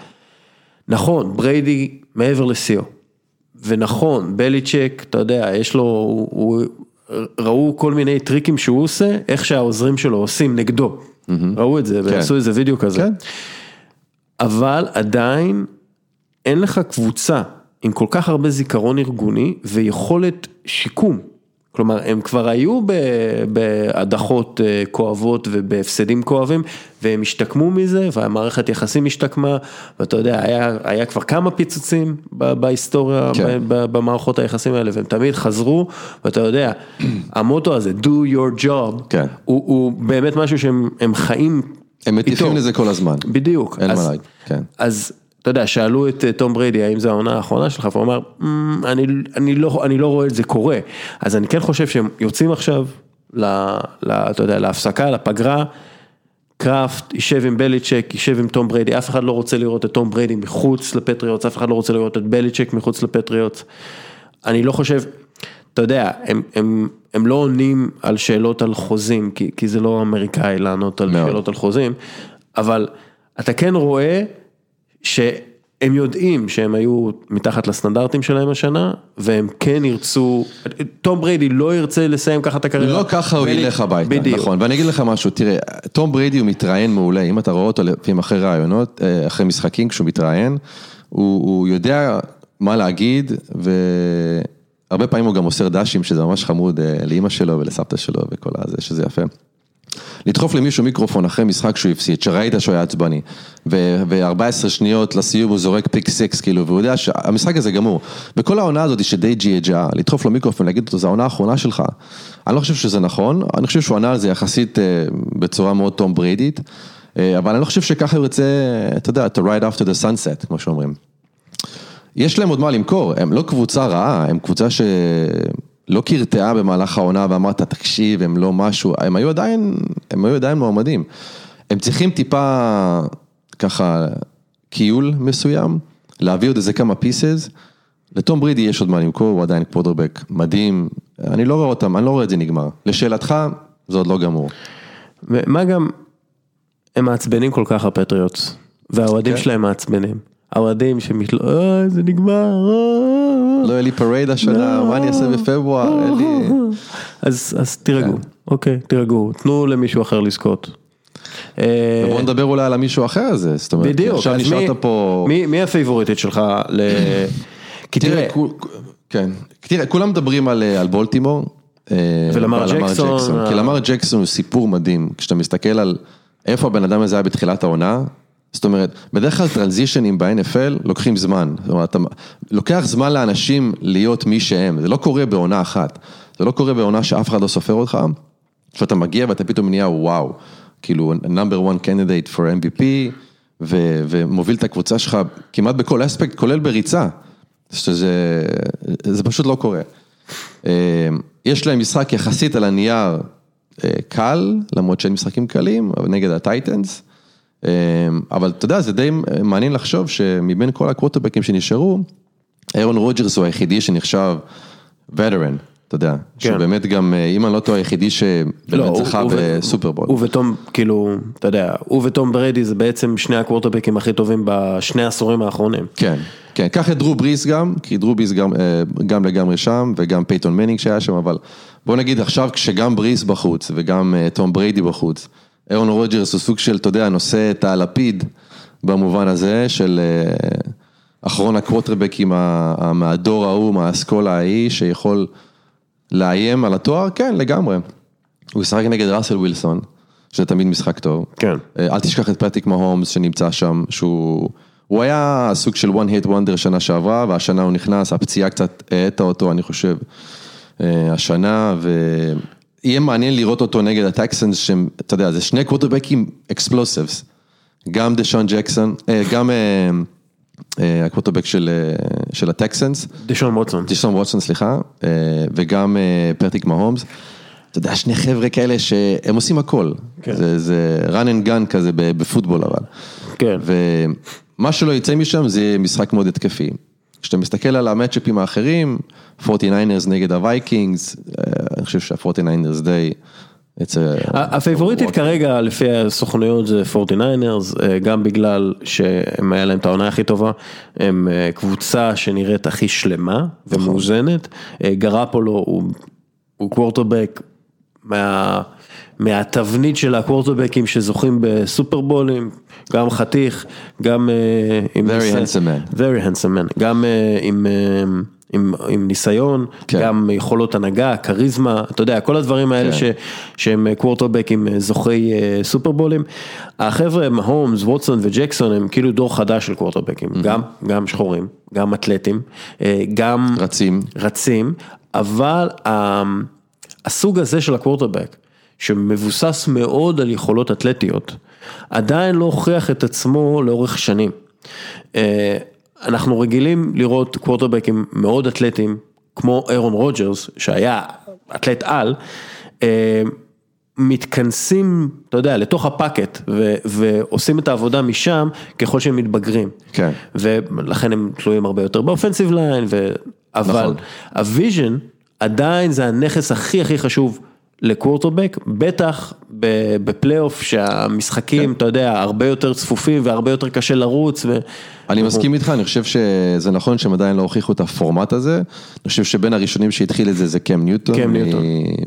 נכון, בריידי מעבר לשיאו. ונכון, בליצ'ק, אתה יודע, יש לו, הוא, הוא, ראו כל מיני טריקים שהוא עושה, איך שהעוזרים שלו עושים נגדו. ראו את זה, ועשו איזה וידאו כזה. כן. אבל עדיין אין לך קבוצה עם כל כך הרבה זיכרון ארגוני ויכולת שיקום. כלומר, הם כבר היו בהדחות אה, כואבות ובהפסדים כואבים, והם השתקמו מזה, והמערכת יחסים השתקמה, ואתה יודע, היה, היה כבר כמה פיצוצים בהיסטוריה, כן. במערכות היחסים האלה, והם תמיד חזרו, ואתה יודע, *clears throat* המוטו הזה, do your job, כן. הוא, הוא באמת משהו שהם הם חיים הם מטיפים. לזה כל הזמן. בדיוק. אין אז- מה להגיד, כן. אז אתה יודע, שאלו את אה, תום בריידי האם זו העונה האחרונה שלך, והוא אמר, "אמ, אני, אני, לא, אני לא רואה את זה קורה. אז אני כן חושב שהם יוצאים עכשיו, ל, ל, אתה יודע, להפסקה, לפגרה, קראפט יישב עם בליצ'ק, יישב עם תום בריידי, אף אחד לא רוצה לראות את תום בריידי מחוץ לפטריוטס, אף אחד לא רוצה לראות את בליצ'ק מחוץ לפטריוטס. אני לא חושב, אתה יודע, הם, הם, הם לא עונים על שאלות על חוזים, כי, כי זה לא אמריקאי לענות על מאוד. שאלות על חוזים, אבל אתה כן רואה שהם יודעים שהם היו מתחת לסטנדרטים שלהם השנה, והם כן ירצו, תום בריידי לא ירצה לסיים ככה את הקריירה. לא ככה הוא ילך הביתה, בדיוק. נכון, ואני אגיד לך משהו, תראה, תום בריידי הוא מתראיין מעולה, אם אתה רואה אותו לפעמים אחרי ראיונות, אה, אחרי משחקים כשהוא מתראיין, הוא, הוא יודע מה להגיד, והרבה פעמים הוא גם מוסר דשים, שזה ממש חמוד אה, לאימא שלו ולסבתא שלו וכל הזה, שזה יפה. לדחוף למישהו מיקרופון אחרי משחק שהוא הפסיד, שראית שהוא היה עצבני, ו-14 שניות לסיום הוא זורק פיק סיקס, כאילו, והוא יודע שהמשחק הזה גמור. וכל העונה הזאת שדי ג'י.ג'ה, לדחוף לו מיקרופון, להגיד אותו, זו העונה האחרונה שלך. אני לא חושב שזה נכון, אני חושב שהוא ענה על זה יחסית אה, בצורה מאוד תום בריידית, אה, אבל אני לא חושב שככה הוא ירצה, אתה יודע, to ride after the sunset, כמו שאומרים. יש להם עוד מה למכור, הם לא קבוצה רעה, הם קבוצה שלא קרטעה במהלך העונה ואמרת, תקשיב, הם לא משהו, הם היו עדיין, הם היו עדיין מועמדים. הם צריכים טיפה, ככה, קיול מסוים, להביא עוד איזה כמה פיסס. לתום ברידי יש עוד מה למכור, הוא עדיין קוודרבק מדהים, אני לא רואה אותם, אני לא רואה את זה נגמר. לשאלתך, זה עוד לא גמור. ומה גם, הם מעצבנים כל כך הפטריוטס, והאוהדים כן. שלהם מעצבנים. האוהדים שמתל... אה, זה נגמר, אה, לא יהיה לי parade השנה, מה אני אעשה בפברואר, אין לי... אז, אז תירגעו, אוקיי, תירגעו, תנו למישהו אחר לזכות. אה, בוא נדבר אולי על המישהו האחר הזה, זאת אומרת, בדיוק, עכשיו אז מי- נשארת פה... מי, הפייבוריטית שלך ל... *laughs* כי תראה, כן, תראה, כולם מדברים על, על בולטימור. אה, ולמר ג'קסון, כי למר ג'קסון הוא סיפור מדהים, כשאתה מסתכל על איפה הבן אדם הזה היה בתחילת העונה, זאת אומרת, בדרך כלל transition ים ב-NFL לוקחים זמן, זאת אומרת, אתה לוקח זמן לאנשים להיות מי שהם, זה לא קורה בעונה אחת, זה לא קורה בעונה שאף אחד לא סופר אותך, שאתה מגיע ואתה פתאום נהיה וואו, כאילו number one candidate for MVP, ו- ומוביל את הקבוצה שלך כמעט בכל אספקט, כולל בריצה, שזה זה פשוט לא קורה. אה, יש להם משחק יחסית על הנייר אה, קל, למרות שאין משחקים קלים, נגד הטייטנס. אה, אבל אתה יודע, זה די מעניין לחשוב שמבין כל הקווטרבקים שנשארו, אירון רוג'רס הוא היחידי שנחשב וטרן. אתה יודע, כן. שהוא באמת גם, אה, אם אני לא טועה, היחידי שבאמת הוא- זכה ו- בסופרבול. הוא ותום, כאילו, אתה יודע, הוא ותום בריידי זה בעצם שני הקוורטרבקים הכי טובים בשני העשורים האחרונים. כן, כן, קח את דרו בריס גם, כי דרו בריס גם, אה, גם לגמרי שם, וגם פייתון מנינג שהיה שם, אבל בוא נגיד עכשיו כשגם בריס בחוץ וגם אה, תום בריידי בחוץ, אירון רוג'רס הוא סוג של, אתה יודע, נושא את הלפיד במובן הזה של אה, אחרון הקווטרבקים מהדור ההוא, מהאסכולה ההיא, שיכול לאיים על התואר, כן, לגמרי. הוא ישחק נגד ראסל ווילסון, שזה תמיד משחק טוב. כן. אה, אל תשכח את פטריק מהומס שנמצא שם, שהוא הוא היה סוג של one hit wonder שנה שעברה, והשנה הוא נכנס, הפציעה קצת האטה אותו, אני חושב, אה, השנה, ויהיה מעניין לראות אותו נגד הטקסנס, שהם, אתה יודע, זה שני קווטרבקים explosives, גם דשון ג'קסון, אה, גם אה, אה, הקווטרבק של, של הטקסנס, דשון ווטסון. דשון ווטסון, סליחה, וגם פטריק מהומס. אתה יודע, שני חבר'ה כאלה שהם עושים הכל. כן. זה, זה run and gun כזה בפוטבול אבל. כן. ומה שלא יצא משם זה משחק מאוד התקפי. כשאתה מסתכל על ה matchups האחרים, 49ers נגד הווייקינגס, אה, אני חושב שה-49ers די... הפייבוריטית כרגע לפי הסוכנויות זה 49ers, אה, גם בגלל שהם היה להם את העונה הכי טובה, הם אה, קבוצה שנראית הכי שלמה ומאוזנת, גרפולו הוא, הוא קוורטרבק מה, מהתבנית של הקוורטרבקים שזוכים בסופרבולים, גם חתיך, גם אה, עם... Very handsome man. Very handsome man, גם אה, עם, אה, עם, עם ניסיון, כן. גם יכולות הנהגה, כריזמה, אתה יודע, כל הדברים האלה כן. ש, שהם קוורטרבקים זוכי אה, סופרבולים. החבר'ה, הומס, ווטסון וג'קסון הם כאילו דור חדש של קוורטרבקים, גם, גם שחורים, גם אתלטים, אה, גם רצים. רצים, אבל ה- הסוג הזה של הקוורטרבק, שמבוסס מאוד על יכולות אתלטיות, עדיין לא הוכיח את עצמו לאורך שנים. אה, אנחנו רגילים לראות קוורטרבקים מאוד אתלטיים, כמו אירון רוג'רס, שהיה אתלט על, אה, מתכנסים, אתה יודע, לתוך ה pocket ו- ועושים את העבודה משם ככל שהם מתבגרים. כן. ולכן הם תלויים הרבה יותר ב offensive line, ו... אבל נכון. ה vision עדיין זה הנכס הכי הכי חשוב לקוורטרבק, בטח בפלייאוף שהמשחקים, אתה יודע, הרבה יותר צפופים והרבה יותר קשה לרוץ. ו... אני מסכים איתך, אני חושב שזה נכון שהם עדיין לא הוכיחו את הפורמט הזה. אני חושב שבין הראשונים שהתחיל את זה זה קם ניוטון. קם ניוטון,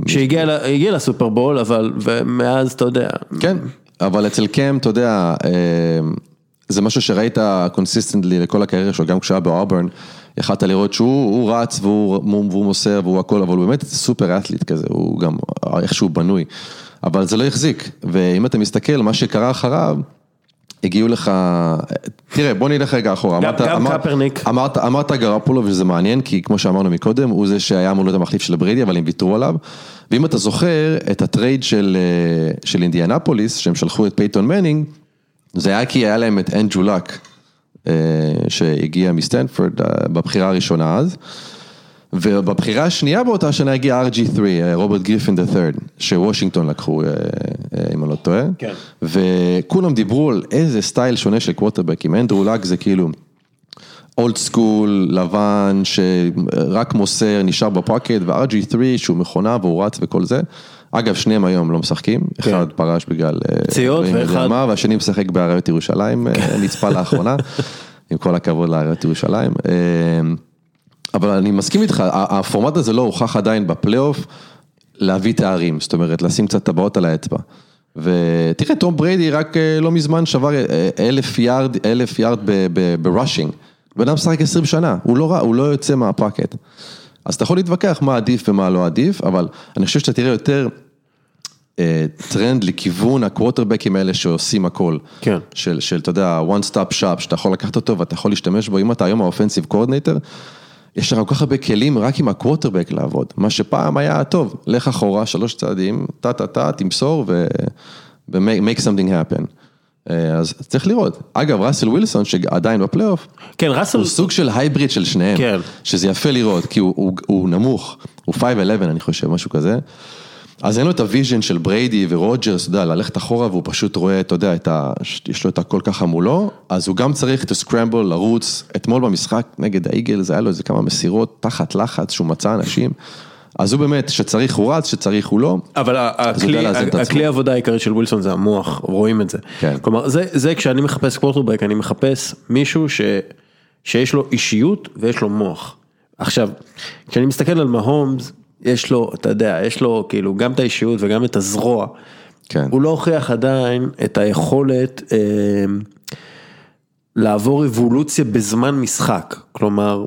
מ- שהגיע ל- לסופרבול, אבל ומאז אתה יודע, כן, אבל אצל קם, אתה יודע, אה, זה משהו שראית consistently לכל הקריירה שלו, גם כשהיה באובורן, יכלת לראות שהוא הוא רץ והוא, והוא מוסר והוא הכל, אבל הוא באמת super athlete כזה, הוא גם איכשהו בנוי, אבל זה לא החזיק, ואם אתה מסתכל, מה שקרה אחריו, הגיעו לך, תראה בוא נלך רגע אחורה, גם- גם קפרניק. אמרת, אמרת גרפולו וזה מעניין, כי כמו שאמרנו מקודם, הוא זה שהיה אמור להיות המחליף של בריידי, אבל הם ויתרו עליו. ואם אתה זוכר את הטרייד של, אה, של אינדיאנפוליס, שהם שלחו את פייטון מנינג, זה היה כי היה להם את אנדרו לק, אה, שהגיע מסטנפורד אה, בבחירה הראשונה אז. ובבחירה השנייה באותה שנה הגיע RG3, אה, רוברט גריפין III, שוושינגטון לקחו, אה, אה, אם אני לא טועה. כן. וכולם דיברו על איזה style שונה של קווטרבקים, אנדרו לק זה כאילו old school, לבן, שרק מוסר, נשאר ב pocket, ו-RG3 שהוא מכונה והוא רץ וכל זה. אגב, שניהם היום לא משחקים, כן. אחד פרש בגלל... פציעות, ואחד- מה, והשני משחק באריות ירושלים, אה, נצפה לאחרונה, *laughs* עם כל הכבוד לאריות ירושלים. אבל אני מסכים איתך, הפורמט הזה לא הוכח עדיין בפלייאוף להביא תארים, זאת אומרת, לשים קצת טבעות על האצבע. ותראה, תום בריידי רק אה, לא מזמן שבר אה, אלף יארד, אלף יארד ב rushing. בן אדם משחק 20 שנה, הוא לא רע, הוא לא יוצא מה pocket. אז אתה יכול להתווכח מה עדיף ומה לא עדיף, אבל אני חושב שאתה תראה יותר אה, טרנד לכיוון הקווטרבקים האלה שעושים הכל. כן. של, של, אתה יודע, one stop shop, שאתה יכול לקחת אותו ואתה יכול להשתמש בו, אם אתה היום ה offensive coordinator, יש לך כל כך הרבה כלים רק עם הקווטרבק לעבוד, מה שפעם היה טוב, לך אחורה, שלוש צעדים, טה טה טה, תמסור. ו-make something happen. אה, אז צריך לראות. אגב, ראסל ווילסון, שעדיין בפלייאוף, כן, ראסל, הוא סוג של hybrid של שניהם, כן. שזה יפה לראות, כי הוא, הוא, הוא נמוך, הוא 5-11 אני חושב, משהו כזה. אז אין לו את ה vision של בריידי ורוג'רס, אתה יודע, ללכת אחורה והוא פשוט רואה, אתה יודע, את ה... יש לו את הכל ככה מולו, אז הוא גם צריך את ה scramble, לרוץ. אתמול במשחק נגד האיגלס, היה לו איזה כמה מסירות תחת לחץ שהוא מצא אנשים. אז הוא באמת, שצריך הוא רץ, שצריך הוא לא. אבל הכלי. הכלי העבודה העיקרי של ווילסון זה המוח, רואים את זה. כן. כלומר, זה, זה כשאני מחפש קוורטרבק, אני מחפש מישהו ש, שיש לו אישיות ויש לו מוח. עכשיו, כשאני מסתכל על מהומס, יש לו, אתה יודע, יש לו כאילו גם את האישיות וגם את הזרוע. כן. הוא לא הוכיח עדיין את היכולת אה, לעבור אבולוציה בזמן משחק. כלומר,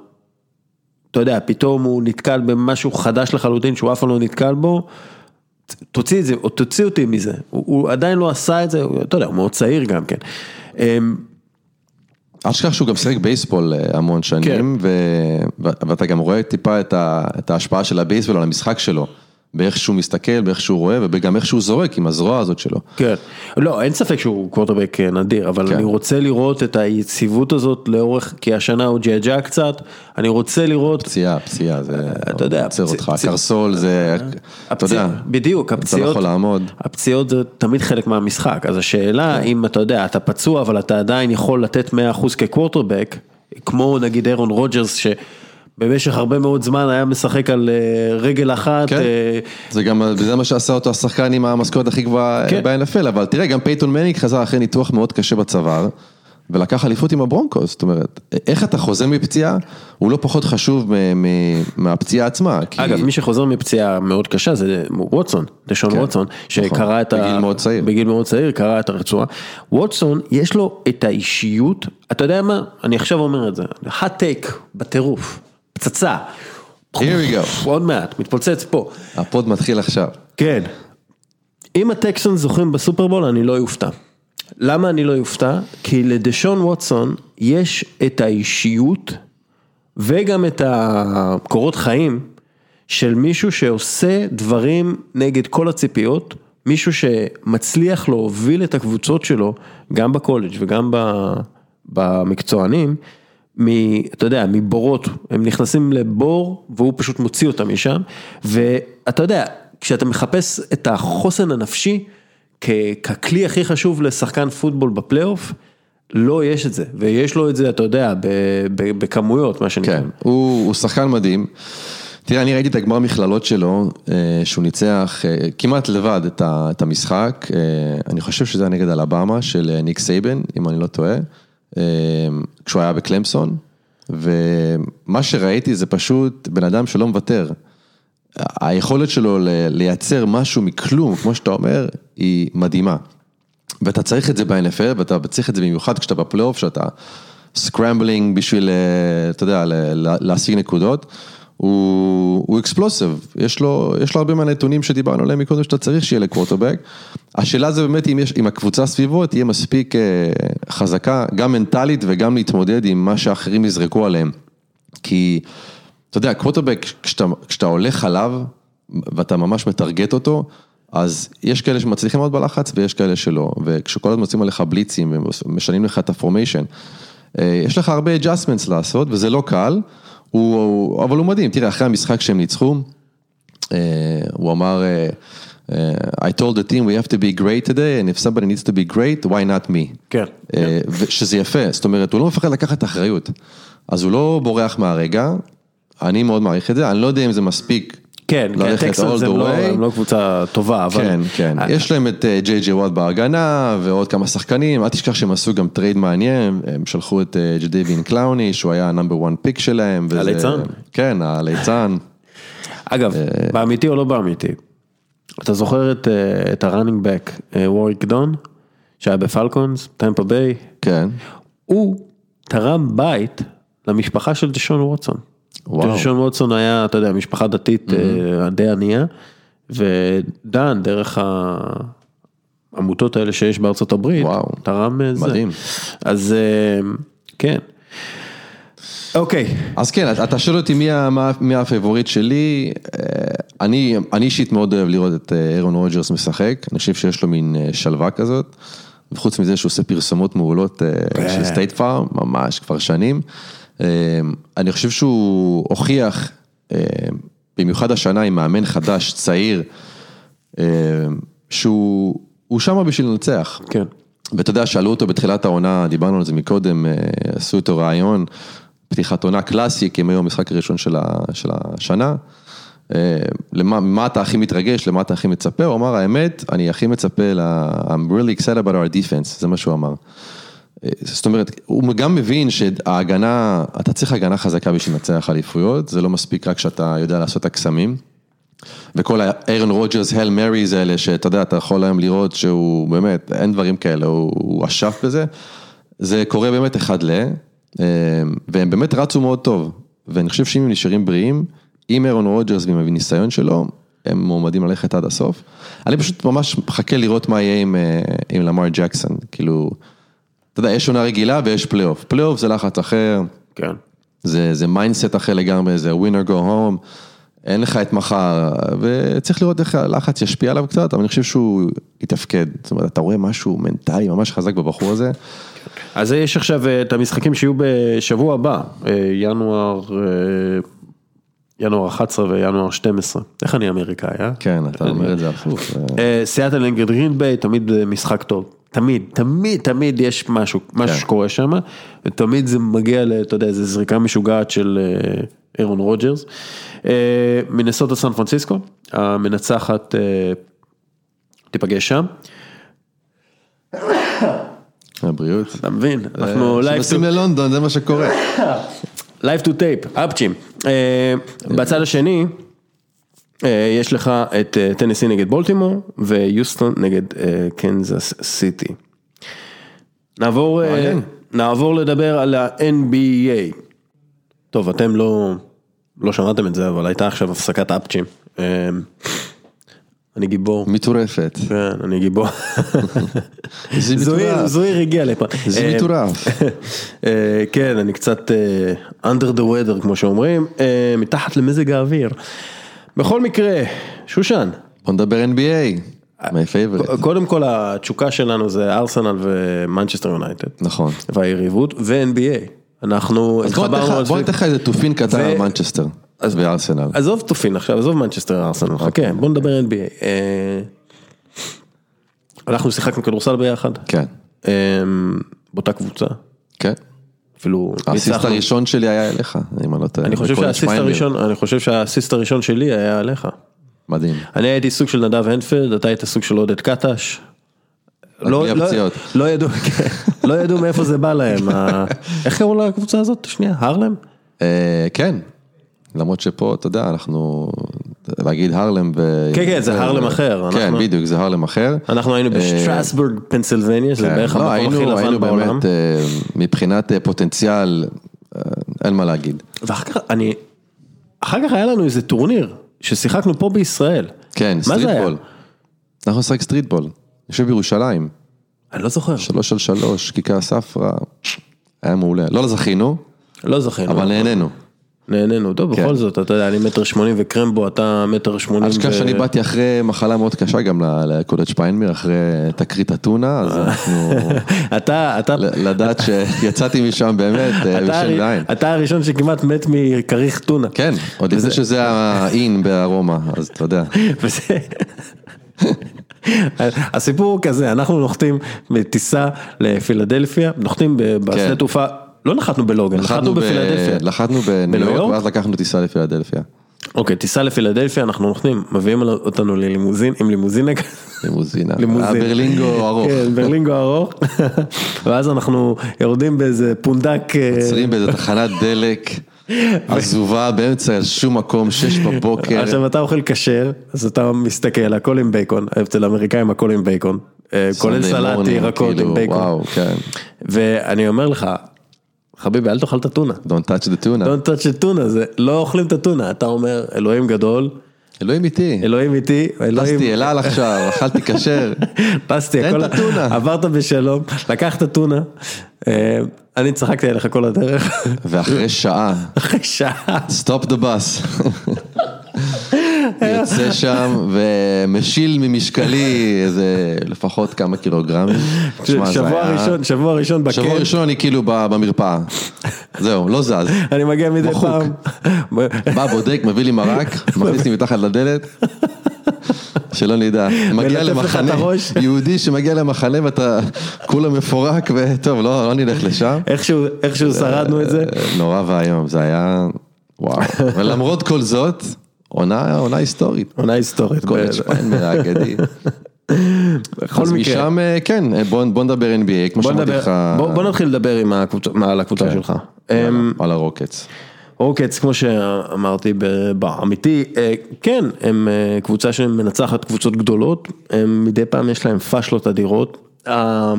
אתה יודע, פתאום הוא נתקל במשהו חדש לחלוטין שהוא אף פעם לא נתקל בו, תוציא את זה, או תוציא אותי מזה. הוא, הוא עדיין לא עשה את זה, הוא, אתה יודע, הוא מאוד צעיר גם כן. אמ, אל תשכח שהוא גם שיחק בייסבול אה, המון שנים. ו- ואתה גם רואה טיפה. את ההשפעה של הבייסבול על המשחק שלו, באיך שהוא מסתכל, באיך שהוא רואה, וגם איך שהוא זורק עם הזרוע הזאת שלו. כן, לא, אין ספק שהוא קוורטרבק נדיר, אבל כן. אני רוצה לראות את היציבות הזאת לאורך, כי השנה הוא ג'עג'ע קצת, אני רוצה לראות, פציעה, פציעה, זה אתה יודע, עוצר פצ- אותך, פצ- הקרסול זה, אתה יודע, בדיוק, אתה לא הפציעות, יכול לעמוד. הפציעות זה תמיד חלק מהמשחק, אז השאלה כן. אם אתה יודע, אתה פצוע אבל אתה עדיין יכול לתת 100% כקוורטרבק, כמו נגיד אירון רוג'רס שבמשך הרבה מאוד זמן היה משחק על אה, רגל אחת, כן, אה, זה גם, זה מה שעשה אותו השחקן עם המשכורת הכי גבוהה כן. ב-NFL, אבל תראה, גם פייטון מנינג חזר אחרי ניתוח מאוד קשה בצוואר, ולקח אליפות עם הברונקוס, זאת אומרת, איך אתה חוזר מפציעה, הוא לא פחות חשוב מ- מ- מהפציעה עצמה. כי- אגב, מי שחוזר מפציעה מאוד קשה זה ווטסון, דשון כן, ווטסון, שקרא את ה... בגיל מאוד צעיר. בגיל מאוד צעיר, קרא את הרצועה. ווטסון, יש לו את האישיות, אתה יודע מה? אני עכשיו אומר את זה, take בטירוף, פצצה. Here we go. עוד מעט, מתפוצץ פה. הפוד מתחיל עכשיו. כן. אם הטקסון זוכים בסופרבול, אני לא יופתע. למה אני לא יופתע? כי לדשון ווטסון יש את האישיות וגם את הקורות חיים של מישהו שעושה דברים נגד כל הציפיות, מישהו שמצליח להוביל את הקבוצות שלו, גם בקולג' וגם במקצוענים, מ, אתה יודע, מבורות, הם נכנסים לבור והוא פשוט מוציא אותם משם, ואתה יודע, כשאתה מחפש את החוסן הנפשי ככלי הכי חשוב לשחקן פוטבול בפלייאוף, לא יש את זה, ויש לו את זה, אתה יודע, בכמויות, מה שנקרא. כן, הוא, הוא שחקן מדהים. תראה, אני ראיתי את הגמר מכללות שלו, אה, שהוא ניצח אה, כמעט לבד את המשחק, אה, אני חושב שזה היה נגד אלבמה של ניק סייבן, אם אני לא טועה, כשהוא היה בקלמסון, ומה שראיתי זה פשוט בן אדם שלא מוותר. היכולת שלו לייצר משהו מכלום, כמו שאתה אומר, היא מדהימה. ואתה צריך את זה ב-NFL, ואתה צריך את זה במיוחד כשאתה בפלייאוף, שאתה scrambling בשביל, אה, אתה יודע, להשיג נקודות. הוא, explosive, יש יש לו הרבה מהנתונים שדיברנו עליהם מקודם שאתה צריך שיהיה לקוורטרבק. השאלה זה באמת אם, יש, אם הקבוצה סביבו תהיה מספיק אה, חזקה, גם מנטלית וגם להתמודד עם מה שאחרים יזרקו עליהם. כי, אתה יודע, קווטרבק, כשאתה, כשאתה הולך עליו ואתה ממש מטרגט אותו, אז יש כאלה שמצליחים מאוד בלחץ ויש כאלה שלא, וכשכל הזמן מוצאים עליך בליצים ומשנים לך את הפורמיישן, אה, יש לך הרבה adjustments לעשות וזה לא קל, הוא, אבל הוא מדהים, תראה, אחרי המשחק שהם ניצחו, אה, הוא אמר, אה, אה, I told the team we have to be great today and if somebody needs to be great, why not me? כן. שזה יפה, זאת אומרת, הוא לא מפחד לקחת אחריות, אז הוא לא בורח מהרגע, אני מאוד מעריך את זה, אני לא יודע אם זה מספיק. כן, כן, ללכת טקסנס all הם לא. הם לא קבוצה טובה, אבל... כן, כן, יש להם את ג'יי ג'יי וואט בהגנה ועוד כמה שחקנים, אל תשכח שהם עשו גם טרייד מעניין, הם שלחו את ג'דייביון קלאוני, שהוא היה ה number 1 pick שלהם. וזה- הליצן? כן, הליצן. *laughs* אגב, אה, באמיתי או לא באמיתי, אתה זוכר את, אה, את ה running back, ווריק דאן, שהיה בפלקונס, טמפה ביי, כן, הוא תרם בית למשפחה של דשון ווטסון. וואו. דשון ווטסון היה, אתה יודע, משפחה דתית אה, די ענייה, ודאן, דרך העמותות האלה שיש בארצות הברית, וואו. תרם זה. מדהים. אז אה, כן. אוקיי, אז כן, אתה שואל אותי מי מה- מי הפייבוריט שלי, אה, אני אני אישית מאוד אוהב לראות את אירון רוג'רס משחק, אני חושב שיש לו מין שלווה כזאת, וחוץ מזה שהוא עושה פרסומות מעולות של סטייט פארם, ממש כבר שנים, אני חושב שהוא הוכיח, אה, במיוחד השנה עם מאמן חדש, צעיר, אה, שהוא הוא שם בשביל לנצח. כן. ואתה יודע, שאלו אותו בתחילת העונה, דיברנו על זה מקודם, עשו איתו ראיון, פתיחת עונה קלאסי, כי הם היו המשחק הראשון של ה- של השנה. למה מה אתה הכי מתרגש, למה אתה הכי מצפה, הוא אמר האמת, אני הכי מצפה ל... I'm really excited about our defense, זה מה שהוא אמר. זאת אומרת, הוא גם מבין שההגנה, אתה צריך הגנה חזקה בשביל לנצח אליפויות, זה לא מספיק רק שאתה יודע לעשות את הקסמים. וכל האיירון רוג'רס, Hail Marys האלה, שאתה יודע, אתה יכול היום לראות שהוא באמת, אין דברים כאלה, הוא אשף בזה. זה קורה באמת אחד ל, והם באמת רצו מאוד טוב. ואני חושב שאם הם נשארים בריאים, עם אירון רוג'רס ועם הניסיון שלו, הם מועמדים ללכת עד הסוף. אני פשוט ממש מחכה לראות מה יהיה עם, עם לאמאר ג'קסון, כאילו, אתה יודע, יש עונה רגילה ויש פלייאוף. פלייאוף זה לחץ אחר. כן. זה, זה mindset אחר לגמרי, זה win or go home. אין לך את מחר, וצריך לראות איך הלחץ ישפיע עליו קצת, אבל אני חושב שהוא יתפקד. זאת אומרת, אתה רואה משהו מנטלי ממש חזק בבחור הזה. אז יש עכשיו את המשחקים שיהיו בשבוע הבא, ינואר, ינואר 11 וינואר 12. איך אני אמריקאי, אה? כן, אתה אומר את זה הפוך. סיאטל נגד גרינביי, תמיד משחק טוב. תמיד, תמיד, תמיד יש משהו, משהו שקורה שם, ותמיד זה מגיע, אתה יודע, איזו זריקה משוגעת של אירון רוג'רס. מנסות סן פרנסיסקו, המנצחת תיפגש שם. הבריאות. אתה מבין, אנחנו live... כשנוסעים ללונדון, זה מה שקורה. live to tape, אפצ'ים. בצד השני, יש לך את טנסי נגד בולטימור ויוסטון נגד קנזס סיטי. נעבור, נעבור לדבר על ה-NBA. טוב, אתם לא, לא שמעתם את זה, אבל הייתה עכשיו הפסקת אפצ'ים. אני גיבור. מטורפת. כן, אני גיבור. זה מטורף. זוהיר הגיע לפה. זה מטורף. כן, אני קצת under the weather כמו שאומרים, מתחת למזג האוויר. בכל מקרה, שושן. בוא נדבר NBA. my favorite. קודם כל התשוקה שלנו זה ארסנל ומנצ'סטר יונייטד. נכון. והיריבות ו-NBA. אנחנו התחברנו על זה. בוא ניתן לך איזה תופין קטן על מנצ'סטר. אז בארסנל. עזוב תופין עכשיו, עזוב מנצ'סטר ארסנל, חכה, בוא נדבר NBA. אנחנו שיחקנו כדורסל ביחד. כן. באותה קבוצה. אפילו האסיסט הראשון שלי היה אליך, אם אני לא טועה. אני חושב שהאסיסט הראשון, אני חושב שהאסיסט הראשון שלי היה עליך. מדהים. אני הייתי סוג של נדב הנפלד, אתה היית סוג של עודד קטש. לא ידעו, *laughs* לא ידעו מאיפה זה בא להם, איך קראו לקבוצה הזאת, שנייה, הרלם? כן, למרות שפה, אתה יודע, אנחנו, להגיד הרלם ו... כן, כן, זה הרלם אחר. כן, בדיוק, זה הרלם אחר. אנחנו היינו בשטרסבורג, פנסילבניה, שזה בערך המקום הכי לבן בעולם. היינו באמת, מבחינת פוטנציאל, אין מה להגיד. ואחר כך, אני, אחר כך היה לנו איזה טורניר, ששיחקנו פה בישראל. כן, streetball. אנחנו נשחק streetball, יושב בירושלים. אני לא זוכר. שלוש על שלוש, כיכר ספרא, היה מעולה. לא זכינו. לא זכינו. אבל נהנינו. נהנינו, טוב, בכל זאת, אתה יודע, אני מטר שמונים וקרמבו, אתה מטר שמונים ו... אשכח שאני באתי אחרי מחלה מאוד קשה גם לקודש שפיינמיר, אחרי תקרית אתונה, אז אנחנו... *laughs* אתה, אתה... לדעת שיצאתי משם באמת בשל עין. אתה הראשון שכמעט מת מכריך טונה. כן, עוד לפני שזה האין בארומה, אז אתה יודע. *laughs* הסיפור הוא כזה, אנחנו נוחתים בטיסה לפילדלפיה, נוחתים בשדה תעופה. לא נחתנו בלוגן, נחתנו בפילדלפיה. נחתנו בניו יורק ואז לקחנו טיסה לפילדלפיה. אוקיי, טיסה לפילדלפיה, אנחנו נוחתים, מביאים אותנו ללימוזין, עם לימוזינה. לימוזינה, ברלינגו ארוך. כן, ברלינגו ארוך. *laughs* ואז אנחנו יורדים באיזה פונדק. עוצרים באיזה תחנת דלק. *laughs* עזובה באמצע שום מקום, שש בבוקר. עכשיו אתה אוכל כשר, אז אתה מסתכל, הכל עם בייקון, אצל האמריקאים הכל עם בייקון. כולל סלט, ירקות עם בייקון. וואו, כן. ואני אומר לך, חביבי אל תאכל את הטונה. Don't touch the tuna. Don't touch the tuna, זה לא אוכלים את הטונה, אתה אומר אלוהים גדול. אלוהים איתי. אלוהים איתי. טסתי אל על עכשיו, *laughs* אכלתי כשר. טסתי, תן את הטונה. עברת בשלום, לקחת טונה. אני צחקתי עליך כל הדרך. ואחרי שעה. אחרי שעה. Stop the bus. *laughs* יוצא שם ומשיל ממשקלי איזה לפחות כמה קילוגרמים. שבוע ראשון, שבוע ראשון בקן. שבוע ראשון אני כאילו במרפאה. זהו, לא זז. אני מגיע מדי פעם. בא בודק, מביא לי מרק, מכניס לי מתחת לדלת. שלא נדע, מגיע למחנה, יהודי שמגיע למחנה ואתה כולה מפורק וטוב, לא נלך לשם. איכשהו שרדנו את זה. נורא ואיום, זה היה, וואו, ולמרות כל זאת. עונה, עונה היסטורית. עונה היסטורית. קולג' פיינמר האגדי. בכל אז מקרה. משם, אה, כן, אה, בוא בוא נדבר NBA, כמו שאמרתי לך. בוא, בוא נתחיל לדבר עם הקבוצה, על הקבוצה כן. שלך. יאללה, אמ, על הרוקטס. רוקטס, כמו שאמרתי באמיתי, אה, כן, הם קבוצה שמנצחת קבוצות גדולות, הם מדי פעם יש להם פאשלות אדירות. אה,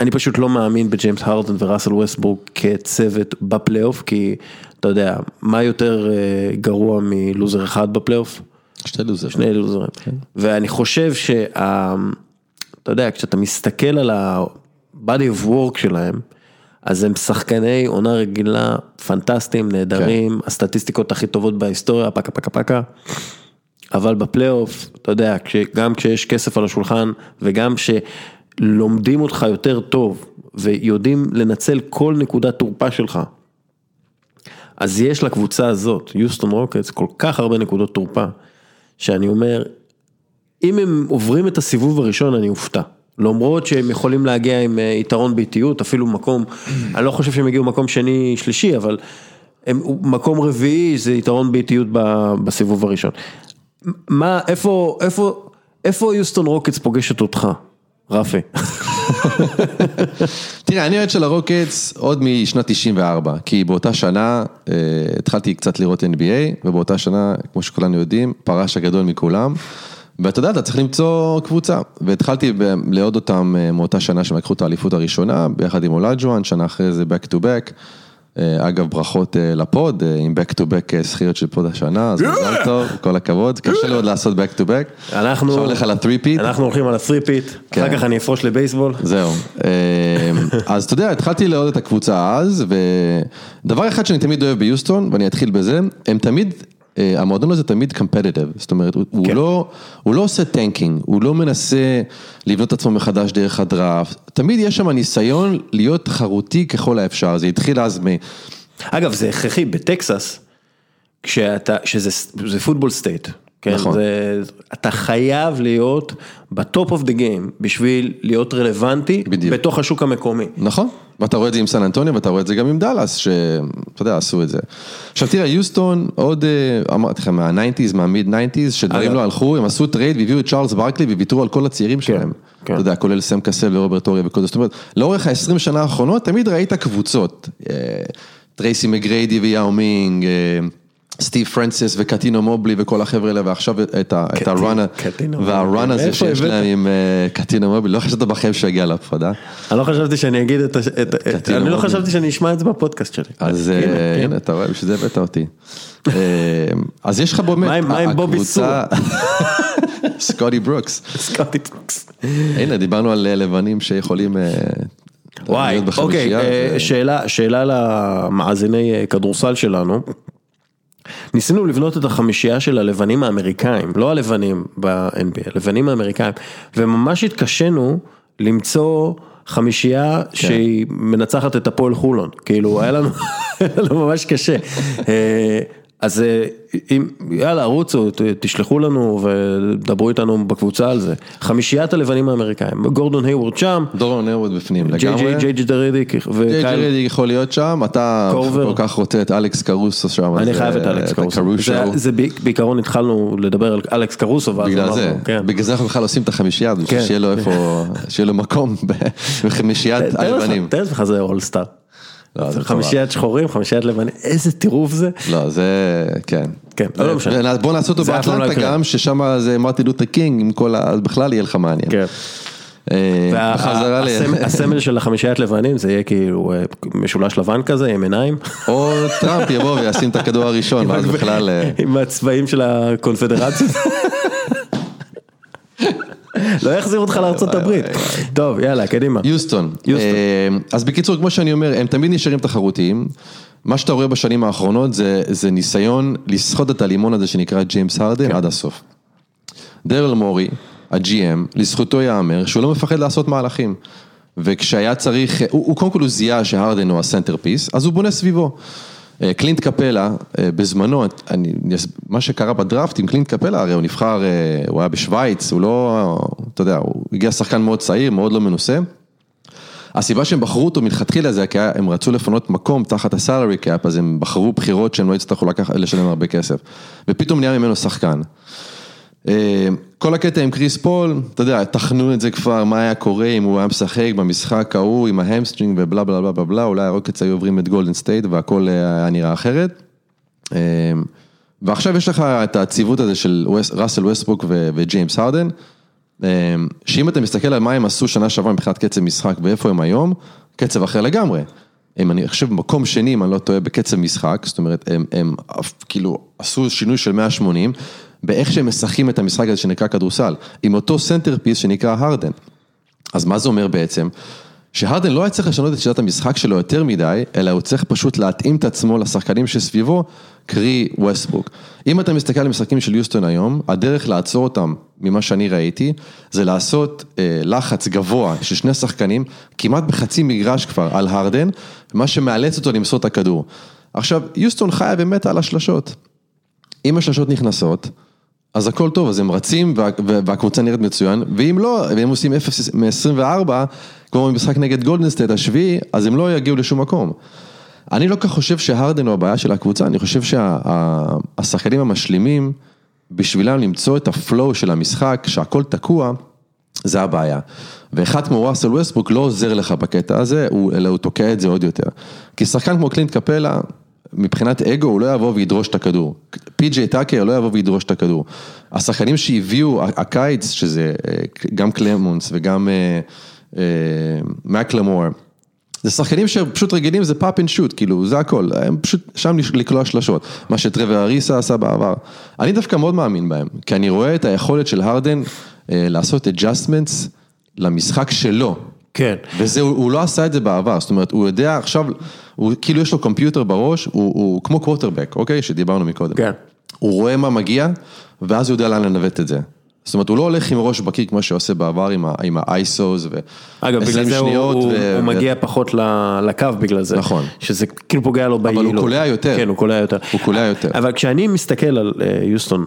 אני פשוט לא מאמין בג'יימס הרדן וראסל ווסטברוק כצוות בפלייאוף, כי אתה יודע, מה יותר אה, גרוע מלוזר אחד בפלייאוף? שתי לוזרים. שני לוזרים. ואני חושב שה... אתה יודע, כשאתה מסתכל על ה-body of work שלהם, אז הם שחקני עונה רגילה פנטסטיים, נהדרים, הסטטיסטיקות הכי טובות בהיסטוריה, פקה פקה פקה. אבל בפלייאוף, אתה יודע, גם כשיש כסף על השולחן וגם שלומדים אותך יותר טוב ויודעים לנצל כל נקודת תורפה שלך, אז יש לקבוצה הזאת, יוסטון רוקטס, כל כך הרבה נקודות תורפה, שאני אומר, אם הם עוברים את הסיבוב הראשון אני אופתע. למרות שהם יכולים להגיע עם אה, יתרון באיטיות, אפילו מקום, אני לא חושב שהם הגיעו מקום שני שלישי, אבל הם, מקום רביעי זה יתרון באיטיות בסיבוב הראשון. מה, איפה, איפה, איפה יוסטון רוקטס פוגשת אותך, רפי? תראה, אני אוהד של הרוקטס עוד משנת 94, כי באותה שנה אה, התחלתי קצת לראות NBA, ובאותה שנה, כמו שכולנו יודעים, פרש הגדול מכולם. ואתה יודע, אתה צריך למצוא קבוצה, והתחלתי ב- לאהוד אותם אה, מאותה שנה שהם לקחו את האליפות הראשונה, ביחד עם אולג'ואן, שנה אחרי זה Back to Back. אה, אגב, ברכות אה, ל pod, אה, עם Back to Back זכיות של pod השנה, אז מזל טוב, כל הכבוד, קשה לי עוד לעשות Back to Back. אנחנו, עכשיו הולך על ה-3-peat. אנחנו הולכים על ה three-peat, כן. אחר כך אני אפרוש לבייסבול. זהו, אז אתה יודע, התחלתי לאהוד את הקבוצה אז, ודבר אחד שאני תמיד אוהב ביוסטון, ואני אתחיל בזה, הם תמיד, המועדון הזה תמיד competitive, זאת אומרת, הוא, הוא, כן. לא, הוא לא עושה tanking, הוא לא מנסה לבנות את עצמו מחדש דרך הדראפט, תמיד יש שם ניסיון להיות תחרותי ככל האפשר, זה התחיל אז מ... אגב, זה הכרחי בטקסס, כשאתה, שזה זה football state, כן? נכון. זה, אתה חייב להיות ב top of the game בשביל להיות רלוונטי בדיוק. בתוך השוק המקומי. נכון, ואתה רואה את זה עם סן אנטוניו ואתה רואה את זה גם עם דאלאס, שאתה יודע, עשו את זה. עכשיו תראה, יוסטון, עוד, אה, אמרתי לכם, מה-90's, מה mid 90's, שדברים. לא הלכו, הם עשו trade והביאו את צ'ארלס ברקלי וויתרו על כל הצעירים שלהם. כן. אתה יודע, כולל סם קסל ורוברט הורי וכל זה, זאת אומרת, לאורך ה-20 שנה האחרונות, תמיד ראית קבוצות, אה, טרייסי מגריידי ויאו מינג, אה, סטיב פרנסיס וקטינו מובלי וכל החבר'ה האלה, ועכשיו את ה- את הרן, ה- קטינו והרן מובלי. הזה שיש? להם עם אה, קטינו מובלי, לא חשבת בחיים שהוא יגיע להפרדה. אני לא חשבתי שאני אגיד את, אני לא. חשבתי שאני אשמע את זה בפודקאסט שלי. אז הנה, אה, כן. הנה, אתה רואה, בשביל זה הבאת אותי. אה, אז יש לך באמת, מה עם- בובי הקבוצה- *laughs* סקוטי ברוקס. סקוטי טוקס. הנה, דיברנו על אה, לבנים שיכולים אה, וואי, אוקיי, אה, שאלה, שאלה למאזיני אה, כדורסל שלנו. ניסינו לבנות את החמישייה של הלבנים האמריקאים, לא הלבנים ב-NBA, הלבנים האמריקאים, וממש התקשינו למצוא חמישייה שהיא מנצחת את הפועל חולון, כאילו היה לנו, *laughs* היה לנו ממש קשה. אז אה, אם, יאללה, רוצו, תשלחו לנו ודברו איתנו בקבוצה על זה. חמישיית הלבנים האמריקאים, גורדון היוורד שם, דורון הרוד בפנים לגמרי. ג'יי ג'יי דרידיק ג'יי וקייל, ג'יי יכול להיות שם, אתה. כל כך רוצה את אלכס קרוסו שם. אני חייב את אה, אלכס קרוסו. זה- בעיקרון התחלנו לדבר על אלכס קרוסו, בגלל זה, כן. בגלל זה אנחנו בכלל עושים את החמישייה, כן. שיהיה לו איפה, *laughs* שיהיה לו מקום בחמישיית לך- הלבנים. תאר לעצמך זה אולסטאר, חמישיית שחורים, חמישיית לבנים, איזה טירוף זה, לא, זה, כן. כן, לא משנה. בוא נעשה אותו לא באטלנטה. גם, ששם זה מרטין לותר קינג עם כל ה... אז בכלל יהיה לך מעניין. כן. אה, *laughs* הסמל של החמישיית לבנים זה יהיה כאילו אה, משולש לבן כזה עם עיניים, או טראמפ יבוא וישים את הכדור הראשון, ואז בכלל... אה, עם הצבעים של הקונפדרציה. *laughs* לא יחזירו אותך לארצות הברית. טוב, יאללה, קדימה. יוסטון. אה, אז בקיצור, כמו שאני אומר, הם תמיד נשארים תחרותיים. מה שאתה רואה בשנים האחרונות זה, זה ניסיון לסחוט את הלימון הזה שנקרא ג'יימס הרדן עד הסוף. דרל מורי, ה-GM, לזכותו ייאמר שהוא לא מפחד לעשות מהלכים. וכשהיה צריך, הוא, הוא קודם כל הוא זיהה שהרדן הוא ה centerpiece, אז הוא בונה סביבו. אה, קלינט קפלה, אה, בזמנו, אני, מה שקרה בדראפט עם קלינט קפלה, הרי הוא נבחר, אה, הוא היה בשוויץ, הוא לא, אתה יודע, הוא הגיע שחקן מאוד צעיר, מאוד לא מנוסה. הסיבה שהם בחרו אותו מלכתחילה זה כי הם רצו לפנות מקום תחת ה salary cap, אז הם בחרו בחירות שהם לא יצטרכו לשלם הרבה כסף. ופתאום נהיה ממנו שחקן. אה, כל הקטע עם קריס פול, אתה יודע, טחנו את זה כבר, מה היה קורה אם הוא היה משחק במשחק ההוא עם ה hamstring ובלה בלה בלה בלה בלה, אולי הרוקטס היו עוברים את גולדן סטייט והכל היה נראה אחרת. אה, ועכשיו יש לך את הצוות הזה של ראסל ווסטברוק וג'יימס הרדן, אה, שאם אתה מסתכל על מה הם עשו שנה שעברה מבחינת קצב משחק ואיפה הם היום, קצב אחר לגמרי. הם, אני חושב, מקום שני, אם אני לא טועה, בקצב משחק, זאת אומרת, הם, הם כאילו עשו שינוי של 180, באיך שהם משחקים את המשחק הזה שנקרא כדורסל, עם אותו centerpiece שנקרא הרדן. אז מה זה אומר בעצם? שהרדן לא היה צריך לשנות את שיטת המשחק שלו יותר מדי, אלא הוא צריך פשוט להתאים את עצמו לשחקנים שסביבו, קרי ווסטברוק. אם אתה מסתכל על משחקים של יוסטון היום, הדרך לעצור אותם, ממה שאני ראיתי, זה לעשות אה, לחץ גבוה של שני שחקנים, כמעט בחצי מגרש כבר, על הרדן, מה שמאלץ אותו למסור את הכדור. עכשיו, יוסטון חיה ומתה על השלשות. אם השלשות נכנסות, אז הכל טוב, אז הם רצים וה, והקבוצה נראית מצוין, ואם לא, והם עושים 0 מ-24, כמו במשחק נגד גולדן סטייט השביעי, אז הם לא יגיעו לשום מקום. אני לא כך חושב שהרדן הוא הבעיה של הקבוצה, אני חושב שהשחקנים שה, המשלימים, בשבילם למצוא את ה flow של המשחק, שהכל תקוע, זה הבעיה. ואחד כמו ראסל ווסטברוק לא עוזר לך בקטע הזה, אלא הוא תוקע את זה עוד יותר. כי שחקן כמו קלינט קפלה, מבחינת אגו הוא לא יבוא וידרוש את הכדור. פי.ג'יי טאקר לא יבוא וידרוש את הכדור. השחקנים שהביאו הקיץ, שזה אה, גם קלמונס וגם אה, אה, מקלמור, זה שחקנים שפשוט רגילים, זה pop and shoot, כאילו, זה הכל, הם פשוט שם לקלוע שלשות, מה שטרוור אריסה עשה בעבר. אני דווקא מאוד מאמין בהם, כי אני רואה את היכולת של הרדן לעשות adjustments למשחק שלו. כן. וזה, הוא, הוא לא עשה את זה בעבר, זאת אומרת, הוא יודע עכשיו, הוא כאילו יש לו computer בראש, הוא, הוא כמו קוורטרבק, אוקיי? שדיברנו מקודם. כן. הוא רואה מה מגיע, ואז הוא יודע לאן לנווט את זה. זאת אומרת, הוא לא הולך עם ראש בקיר כמו שעושה בעבר עם ה-ISOs ו... אגב, בגלל זה הוא, הוא, ו... הוא מגיע פחות לקו בגלל זה. נכון. שזה כאילו פוגע לו ביעילות. אבל הוא קולע יותר. כן, הוא קולע יותר. הוא קולע יותר. אבל כשאני מסתכל על אה, יוסטון,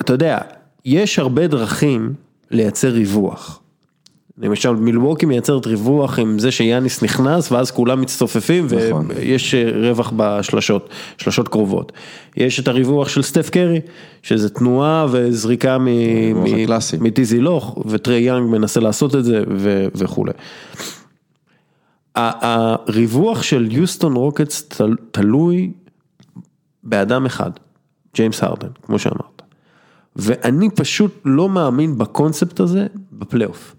אתה יודע, יש הרבה דרכים לייצר ריווח. למשל מילווקי מייצרת ריווח עם זה שיאניס נכנס ואז כולם מצטופפים נכון. ויש רווח בשלשות, שלשות קרובות. יש את הריווח של סטף קרי, שזה תנועה וזריקה מטיזי לוך, וטרי יאנג מנסה לעשות את זה וכולי. הריווח של יוסטון רוקטס תלוי באדם אחד, ג'יימס הרדן, כמו שאמרת. ואני פשוט לא מאמין בקונספט הזה בפלייאוף.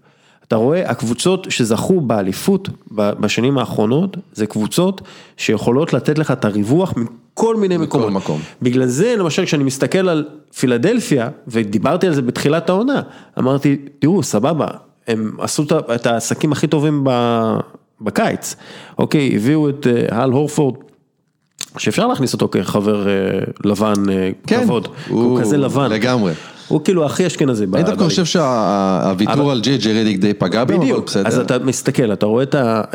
אתה רואה, הקבוצות שזכו באליפות בשנים האחרונות, זה קבוצות שיכולות לתת לך את הריווח מכל מיני מקומות. מקום. בגלל זה, למשל, כשאני מסתכל על פילדלפיה, ודיברתי על זה בתחילת העונה, אמרתי, תראו, סבבה, הם עשו את העסקים הכי טובים בקיץ, אוקיי, הביאו את אה, הל הורפורד. שאפשר להכניס אותו כחבר אה, לבן אה, כן, כבוד, הוא, הוא כזה לבן. לגמרי. הוא כאילו הכי אשכנזי. אני דווקא חושב שהוויתור על ג'יי ג'י רדיק די פגע בהם, אבל בסדר. אז אתה מסתכל, אתה רואה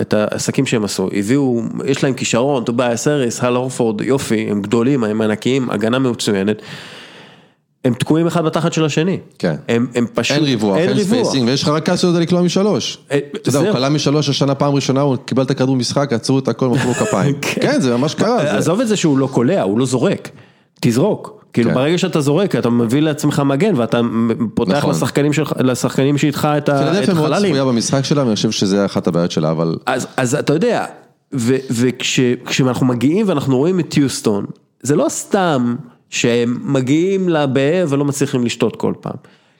את העסקים שהם עשו, הביאו, יש להם כישרון, טובייס האריס, אל הורפורד, יופי, הם גדולים, הם ענקיים, הגנה מצוינת. הם תקועים אחד בתחת של השני. כן. הם, הם פשוט, אין ריווח, אין, אין spacing, ויש לך רכז שלא יודע לקלוע משלוש. אה, אתה יודע, הוא קלע משלוש השנה פעם ראשונה, הוא קיבל את הכדור משחק, עצרו את הכל, מחאו כפיים. *laughs* כן. כן, זה ממש קרה. עזוב את זה שהוא לא קולע, הוא לא זורק. תזרוק. כאילו כן. ברגע שאתה זורק, אתה מביא לעצמך מגן ואתה פותח נכון. לשחקנים, שאיתך את החללים. פילדלפיה מאוד צפויה במשחק שלה, ואני חושב שזה אחת הבעיות שלה, אבל... אז, אז אתה יודע, וכשאנחנו מגיעים ואנחנו רואים את יוסטון, זה לא סתם שהם מגיעים לבאר ולא מצליחים לשתות כל פעם.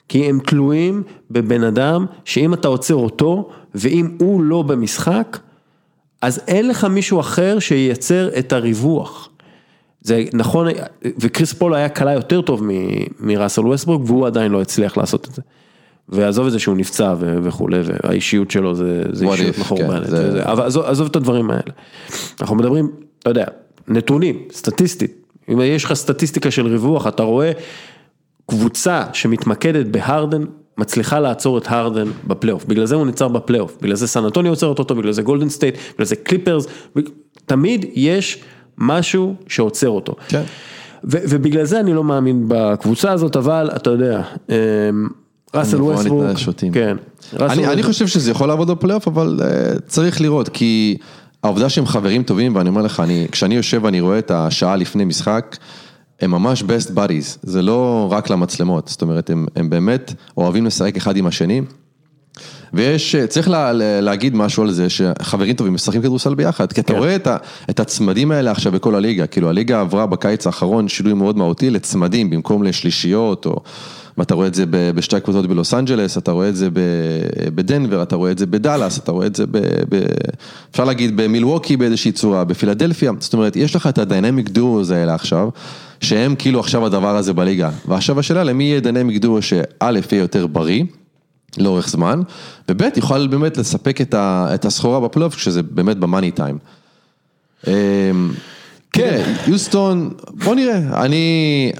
כי הם תלויים בבן אדם שאם אתה עוצר אותו, ואם הוא לא במשחק, אז אין לך מישהו אחר שייצר את הריווח. זה נכון, וקריס פול היה קלע יותר טוב מראסל ווסטברוק, והוא עדיין לא הצליח לעשות את זה. ועזוב את זה שהוא נפצע וכולי, והאישיות שלו זה, זה אישיות מחורבנת, כן, זה... אבל עזוב, עזוב את הדברים האלה. אנחנו מדברים, אתה יודע, נתונים, סטטיסטית, אם יש לך סטטיסטיקה של ריווח, אתה רואה קבוצה שמתמקדת בהרדן, מצליחה לעצור את הרדן בפלייאוף, בגלל זה הוא נעצר בפלייאוף, בגלל זה סן עוצרת אותו, בגלל זה גולדן סטייט, בגלל זה קליפרס, תמיד יש משהו שעוצר אותו. כן. ובגלל זה אני לא מאמין בקבוצה הזאת, אבל אתה יודע, ראסל ניתנה לשוטים. כן. אני, אני. חושב שזה יכול לעבוד בפלייאוף, אבל uh, צריך לראות, כי העובדה שהם חברים טובים, ואני אומר לך, אני, כשאני יושב ואני רואה את השעה לפני משחק, הם ממש best buddies, זה לא רק למצלמות, זאת אומרת, הם, הם באמת אוהבים לשחק אחד עם השני. ויש, צריך לה, לה- להגיד משהו על זה שחברים טובים משחקים כדורסל ביחד, כי אתה כן. רואה את, ה, את הצמדים האלה עכשיו בכל הליגה, כאילו הליגה עברה בקיץ האחרון שינוי מאוד מהותי לצמדים במקום לשלישיות, או, ואתה רואה את זה בשתי הקבוצות בלוס אנג'לס, אתה רואה את זה בדנבר, אתה רואה את זה בדאלאס, אתה רואה את זה ב... ב אפשר להגיד במילווקי באיזושהי צורה, בפילדלפיה, זאת אומרת, יש לך את ה dynamic duos האלה עכשיו, שהם כאילו עכשיו הדבר הזה בליגה, ועכשיו השאלה למי יהיה dynamic duo שא' יהיה יותר בריא. לאורך זמן, וב' יוכל באמת לספק את ה- את הסחורה בפלייאוף, כשזה באמת במאני טיים. כן, יוסטון, בוא נראה, אני,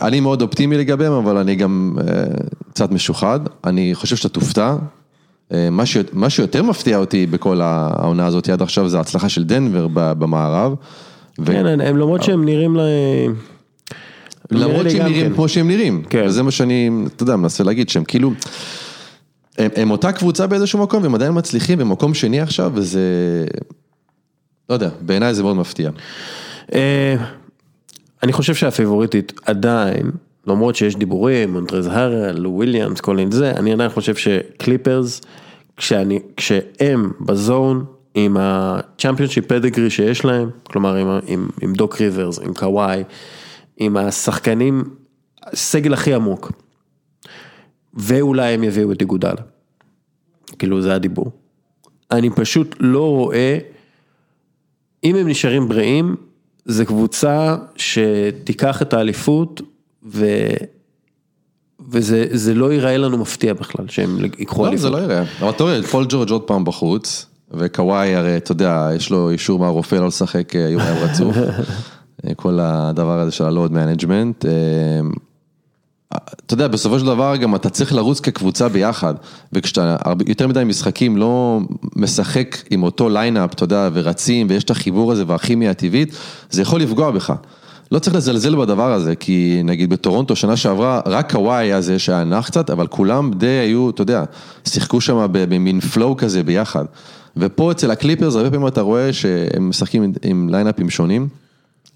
אני מאוד אופטימי לגביהם, אבל אני גם אה, קצת משוחד, אני חושב שאתה תופתע. אה, מה, ש, מה שיותר מפתיע אותי בכל העונה הזאת עד עכשיו זה ההצלחה של דנבר ב- במערב. ו- כן, הם למרות שהם נראים ל... למרות שהם נראים כן. כמו שהם נראים, כן. וזה מה שאני, אתה יודע, מנסה להגיד, שהם כאילו, הם, הם אותה קבוצה באיזשהו מקום, והם עדיין מצליחים במקום שני עכשיו, וזה, לא יודע, בעיניי זה מאוד מפתיע. אה, אני חושב שהפייבוריטית עדיין, למרות שיש דיבורים, מונטרז הרל, וויליאמס, כל מיני זה, אני עדיין חושב שקליפרס, כשאני, כשהם ב zone, עם ה championship pedigree שיש להם, כלומר עם, עם, עם דוק ריברס, עם קוואי, עם השחקנים, הסגל הכי עמוק, ואולי הם יביאו את איגודל, כאילו זה הדיבור. אני פשוט לא רואה אם הם נשארים בריאים, זה קבוצה שתיקח את האליפות ו... וזה זה לא ייראה לנו מפתיע בכלל שהם ייקחו לא, אליפות. זה לא יראה, אבל אתה רואה, פול ג'ורג' עוד פעם בחוץ, וקוואי הרי, אתה יודע, יש לו אישור מהרופא לא לשחק אה, יומיים רצוף, *laughs* אה, כל הדבר הזה של ה load management. אתה יודע, בסופו של דבר גם אתה צריך לרוץ כקבוצה ביחד, וכשאתה יותר מדי משחקים לא משחק עם אותו lineup, אתה יודע, ורצים, ויש את החיבור הזה והכימיה הטבעית, זה יכול לפגוע בך. לא צריך לזלזל בדבר הזה, כי נגיד בטורונטו שנה שעברה, רק קוואי היה זה שהיה נח קצת, אבל כולם די היו, אתה יודע, שיחקו שם במין flow כזה ביחד. ופה אצל הקליפרס, הרבה פעמים אתה רואה שהם משחקים עם lineup ים שונים.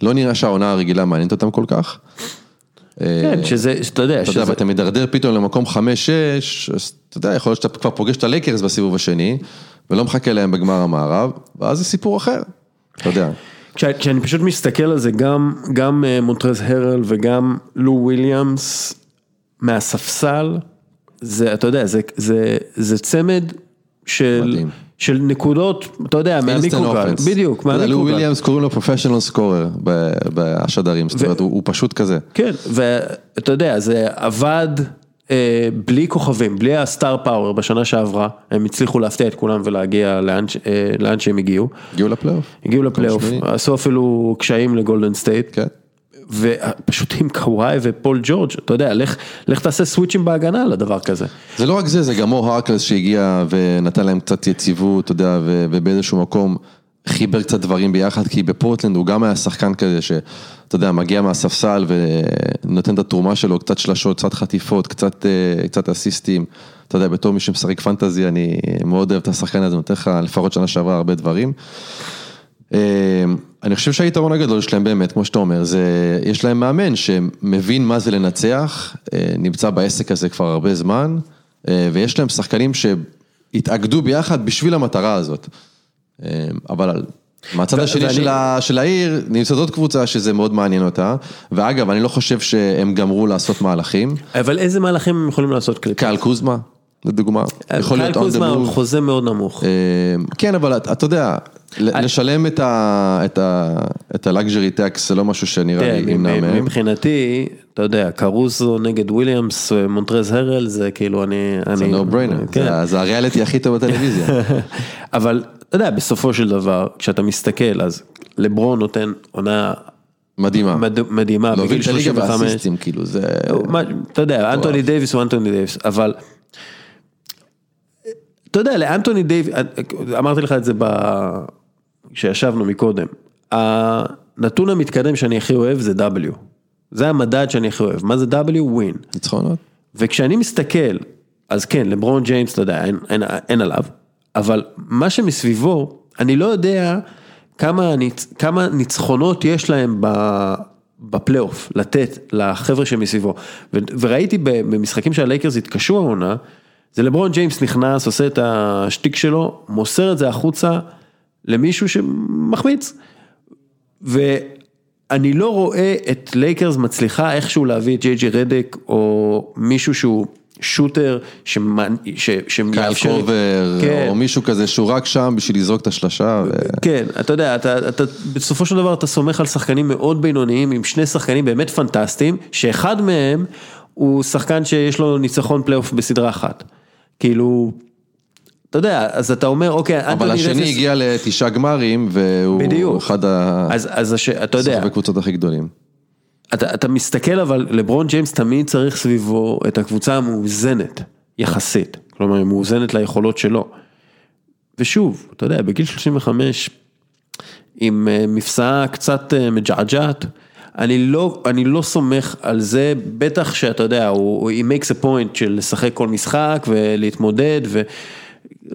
לא נראה שהעונה הרגילה מעניינת אותם כל כך. כן, שזה, שאתה יודע, אתה יודע, שזה, ואתה מידרדר פתאום למקום חמש-שש, אז אתה יודע, יכול להיות שאתה כבר פוגש את הלייקרס בסיבוב השני, ולא מחכה להם בגמר המערב, ואז זה סיפור אחר, אתה יודע. כשאני פשוט מסתכל על זה, גם, גם אה, מונטרז הרל וגם לו וויליאמס מהספסל, זה, אתה יודע, זה, זה, זה צמד של, מדהים. של נקודות, אתה יודע, מהמיקרוגל. בדיוק, לו מהמיקרוגל. וויליאמס קוראים לו professional scorer בשדרים, זאת אומרת, הוא פשוט כזה. כן, ואתה יודע, זה עבד אה, בלי כוכבים, בלי ה star power בשנה שעברה, הם הצליחו להפתיע את כולם ולהגיע לאן, אה, שהם הגיעו. הגיעו לפלייאוף. הגיעו לפלייאוף. עשו אפילו קשיים לגולדן סטייט. כן. ופשוט עם קוואי ופול ג'ורג', אתה יודע, לך, לך תעשה סוויצ'ים בהגנה על הדבר כזה. זה לא רק זה, זה גם מו הרקלס שהגיע ונתן להם קצת יציבות, אתה יודע, ובאיזשהו מקום חיבר קצת דברים ביחד, כי בפורטלנד הוא גם היה שחקן כזה שאתה יודע, מגיע מהספסל ונותן את התרומה שלו, קצת שלשות, קצת חטיפות, קצת, אה, קצת אסיסטים. אתה יודע, בתור מי שמשחק פנטזי, אני מאוד אוהב את השחקן הזה, נותן לך לפחות שנה שעברה הרבה דברים. אני חושב שהיתרון הגדול שלהם באמת, כמו שאתה אומר, זה, יש להם מאמן שמבין מה זה לנצח, אה, נמצא בעסק הזה כבר הרבה זמן, אה, ויש להם שחקנים שהתאגדו ביחד בשביל המטרה הזאת. אה, אבל על- מהצד השני ואני- של ה- של העיר, נמצאת עוד קבוצה שזה מאוד מעניין אותה, ואגב, אני לא חושב שהם גמרו לעשות מהלכים, אבל איזה מהלכים הם יכולים לעשות קליפ? קהל קוזמה, לדוגמה, יכול להיות קהל on the קוזמה הוא. חוזה מאוד נמוך. כן, אבל אתה יודע, לשלם את ה- את ה- את tax זה לא משהו שנראה תראה, לי ימנע מהם. מבחינתי, אתה יודע, קרוסו נגד וויליאמס, מונטרז הרל, זה כאילו אני... זה no brainer, כן. זה- הריאליטי הכי טוב בטלוויזיה. *laughs* אבל אתה יודע, בסופו של דבר, כשאתה מסתכל, אז לברון נותן עונה מדהימה. מד- מדהימה להוביל בגיל את הליגה 35. באסיסטים, כאילו זה... מה- אתה יודע, אנטוני דייוויס הוא אנטוני דייוויס, אבל... אתה יודע, לאנטוני דייוויס, אמרתי לך את זה ב... כשישבנו מקודם, הנתון המתקדם שאני הכי אוהב זה W. זה המדד שאני הכי אוהב. מה זה W? ווין. ניצחונות? וכשאני מסתכל אז כן, לברון ג'יימס, אתה יודע, אין, אין, אין עליו, אבל מה שמסביבו, אני לא יודע כמה, ניצ, כמה ניצחונות יש להם ב, בפלייאוף, לתת לחבר'ה שמסביבו. ו, וראיתי במשחקים שהלייקרס התקשו העונה, זה לברון ג'יימס נכנס, עושה את השטיק שלו, מוסר את זה החוצה למישהו שמחמיץ. ואני לא רואה את לייקרס מצליחה איכשהו להביא את ג'יי ג'י רדק או מישהו שהוא shooter שמאפשר... קייל קורבר, כן. או מישהו כזה שהוא רק שם בשביל לזרוק את השלשה. ו... כן, אתה יודע, אתה, אתה, בסופו של דבר אתה סומך על שחקנים מאוד בינוניים, עם שני שחקנים באמת פנטסטיים, שאחד מהם הוא שחקן שיש לו ניצחון פלייאוף בסדרה אחת. כאילו, אתה יודע, אז אתה אומר, אוקיי, אבל השני. הגיע לתשעה גמרים, והוא. אחד ה... אז. אתה יודע... הקבוצות הכי גדולים. אתה, אתה מסתכל אבל, לברון ג'יימס תמיד צריך סביבו את הקבוצה המאוזנת, יחסית. כלומר, היא מאוזנת ליכולות שלו. ושוב, אתה יודע, בגיל 35, עם אה, מפשעה קצת אה, מג'עג'עת, אני לא, אני לא סומך על זה, בטח שאתה יודע, הוא, he makes a point של לשחק כל משחק ולהתמודד,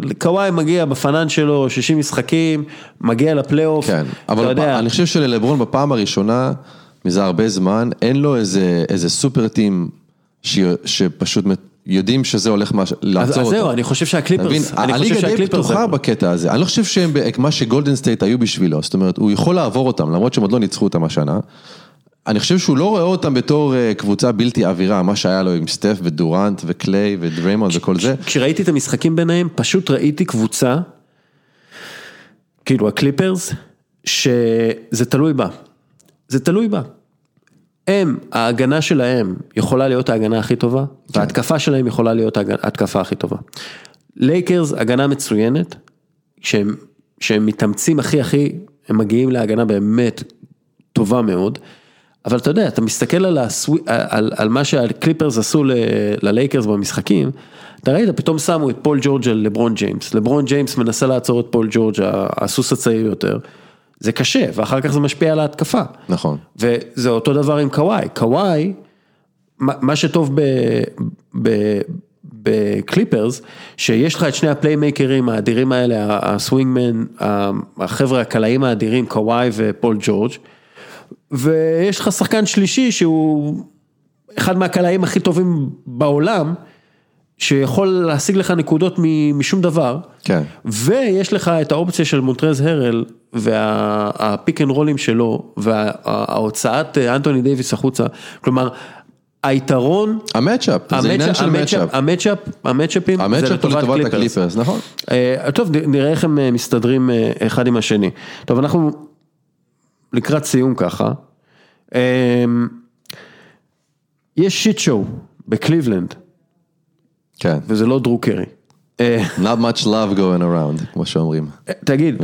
וקוואי מגיע בפנן שלו 60 משחקים, מגיע לפלייאוף, כן, אבל יודע. אני חושב שללברון בפעם הראשונה, מזה הרבה זמן, אין לו איזה, איזה סופר טים ש, שפשוט יודעים שזה הולך לעצור אותו. אז זהו, אני חושב שהקליפרס, אני חושב שהקליפרס... הליגה די פתוחה בקטע הזה, אני לא חושב שהם, מה שגולדן סטייט היו בשבילו, זאת אומרת, הוא יכול לעבור אותם, למרות שהם עוד לא ניצחו אותם השנה. אני חושב שהוא לא רואה אותם בתור אה, קבוצה בלתי עבירה, מה שהיה לו עם סטף ודורנט וקליי ודריימונד וכל זה. כשראיתי את המשחקים ביניהם, פשוט ראיתי קבוצה, כאילו הקליפרס, שזה תלוי בה. זה תלוי בה. הם, ההגנה שלהם יכולה להיות ההגנה הכי טובה, כן. וההתקפה שלהם יכולה להיות ההתקפה הכי טובה. לייקרס, הגנה מצוינת, שהם, שהם מתאמצים הכי הכי, הם מגיעים להגנה באמת טובה מאוד. אבל אתה יודע, אתה מסתכל על, הסווי, על, על מה שהקליפרס עשו ללייקרס במשחקים, אתה ראית, פתאום שמו את פול ג'ורג' על לברון ג'יימס, לברון ג'יימס מנסה לעצור את פול ג'ורג', הסוס הצעיר יותר, זה קשה, ואחר כך זה משפיע על ההתקפה. נכון. וזה אותו דבר עם קוואי, קוואי, מה שטוב ב... ב בקליפרס, שיש לך את שני הפליימייקרים האדירים האלה, ה swingmen, החבר'ה הקלעים האדירים, קוואי ופול ג'ורג', ויש לך שחקן שלישי שהוא אחד מהקלעים הכי טובים בעולם, שיכול להשיג לך נקודות משום דבר, כן. ויש לך את האופציה של מונטרז הרל וה pick and roll ים שלו וההוצאת אנטוני דייוויס החוצה, כלומר היתרון, ה matchup, זה עניין של matchup, ה matchup, המצ'אפים, זה לטובת הקליפרס, נכון. אה, טוב נראה איך הם אה, מסתדרים אה, אחד עם השני, טוב אנחנו לקראת סיום ככה, אמ, יש shit show בקליבלנד, כן, וזה לא דרו קרי. Not much love going around, כמו שאומרים. תגיד,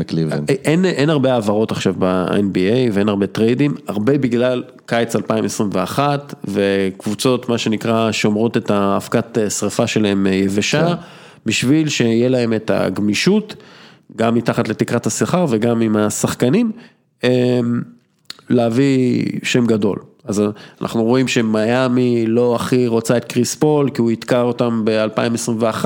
אין, אין הרבה העברות עכשיו ב-NBA ואין הרבה טריידים, הרבה בגלל קיץ 2021 וקבוצות, מה שנקרא, שומרות את האבקת שריפה שלהם יבשה, כן. בשביל שיהיה להם את הגמישות, גם מתחת לתקרת השכר וגם עם השחקנים, להביא שם גדול. אז אנחנו רואים שמיאמי לא הכי רוצה את קריס פול, כי הוא יתקע אותם ב-2021,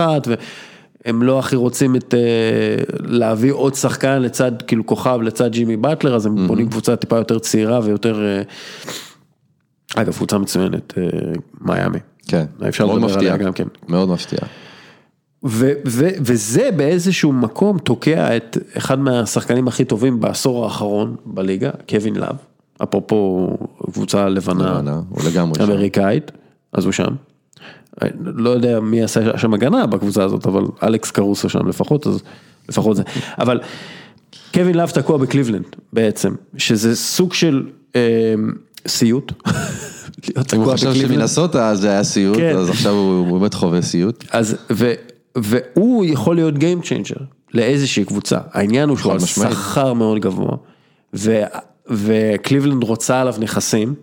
והם לא הכי רוצים את, אה, להביא עוד שחקן לצד, כאילו כוכב לצד ג'ימי באטלר, אז הם mm-hmm. בונים קבוצה טיפה יותר צעירה ויותר, אה, אגב, קבוצה מצוינת, אה, מיאמי. כן, מאוד מפתיע, גם כן. מאוד מפתיע. וזה באיזשהו מקום תוקע את אחד מהשחקנים הכי טובים בעשור האחרון בליגה, קווין לאב, אפרופו קבוצה לבנה, אמריקאית, שם. אז הוא שם. לא יודע מי עשה שם הגנה בקבוצה הזאת, אבל אלכס קרוסו שם לפחות, אז לפחות זה. אבל קווין לאב תקוע בקליבלנד בעצם, שזה סוג של אה, סיוט. *laughs* אם הוא חשב שמנסוטה זה היה סיוט, כן. אז עכשיו הוא באמת חווה סיוט. אז, ו, והוא יכול להיות Game Changer לאיזושהי קבוצה, העניין הוא שהוא על שכר מאוד גבוה, ו, וקליבלנד רוצה עליו נכסים,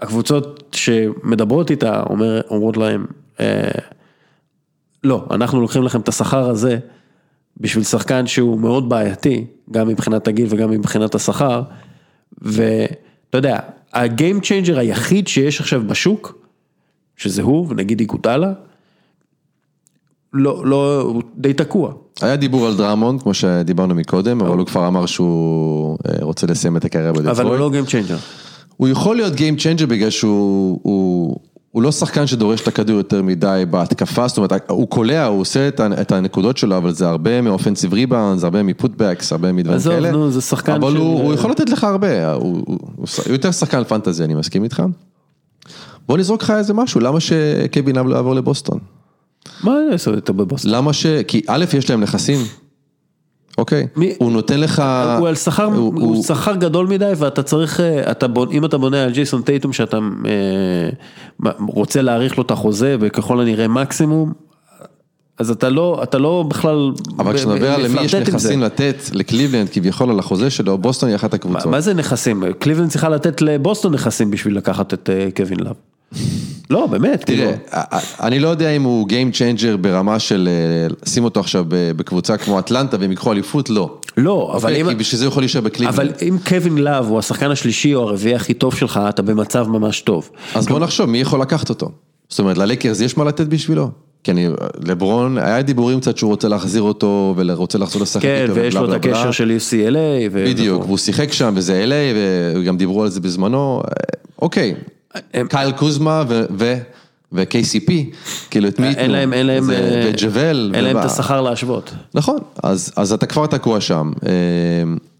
והקבוצות שמדברות איתה אומר, אומרות להם, אה, לא, אנחנו לוקחים לכם את השכר הזה בשביל שחקן שהוא מאוד בעייתי, גם מבחינת הגיל וגם מבחינת השכר, ואתה יודע, ה game changer היחיד שיש עכשיו בשוק, שזה הוא, ונגיד איגודלה, לא, לא, הוא די תקוע. היה דיבור על דרמונד, כמו שדיברנו מקודם, אבל הוא כבר אמר שהוא אה, רוצה לסיים את הקריירה בדטרויט. אבל הוא לא Game Changer. הוא יכול להיות Game Changer בגלל שהוא הוא, הוא לא שחקן שדורש את הכדור יותר מדי בהתקפה, זאת אומרת, הוא קולע, הוא עושה את, הנקודות שלו, אבל זה הרבה מ offensive rebound, הרבה מ putbacks, הרבה מדברים עזוב, כאלה. נו, זה שחקן אבל של- הוא, הוא יכול לתת לך הרבה, הוא, הוא, הוא, יותר שחקן fantasy, אני מסכים איתך. בוא נזרוק לך איזה משהו, למה שקווין לאב לא יעבור לבוסטון? מה אני אעשה איתו בבוסטון? למה ש... כי א', יש להם נכסים, אוקיי? מי- הוא נותן לך... הוא על שכר, הוא- הוא הוא- שכר גדול מדי ואתה צריך, אה, אתה בונ, אם אתה בונה על ג'ייסון טייטום שאתה אה, רוצה להאריך לו את החוזה וככל הנראה מקסימום, אז אתה לא, אתה לא בכלל, אבל כשנדבר על למי יש. נכסים לתת לקליבלנד כביכול על החוזה שלו, בוסטון היא אחת מה- הקבוצות. מה זה נכסים? קליבלנד צריכה לתת לבוסטון נכסים בשביל לקחת את אה, קווין לאב. לא, באמת, כאילו. תראה, אני לא יודע אם הוא game changer ברמה של אה, שים אותו עכשיו בקבוצה כמו אטלנטה והם ייקחו אליפות, לא. לא, אבל אוקיי? אם... כי בשביל זה הוא יכול להישאר אבל בקליבלנד. אם קווין לאב הוא השחקן השלישי או הרביעי הכי טוב שלך, אתה במצב ממש טוב. אז בוא נחשוב, מי יכול לקחת אותו? זאת אומרת, ללקרס יש מה לתת בשבילו? כי אני, לברון, היה דיבורים קצת שהוא רוצה להחזיר אותו ורוצה לחזור לשחק כן, איתו ויש לו את. הקשר של UCLA. ו- בדיוק. והוא שיחק שם וזה LA וגם דיברו על זה בזמנו, אה, אוקיי, קייל קוזמה ו... ו- ו-KCP, כאילו את מי ייתנו? אין להם, אין להם, אה, וג'וול. אין להם את השכר להשוות. נכון, אז, אתה כבר תקוע שם. אה,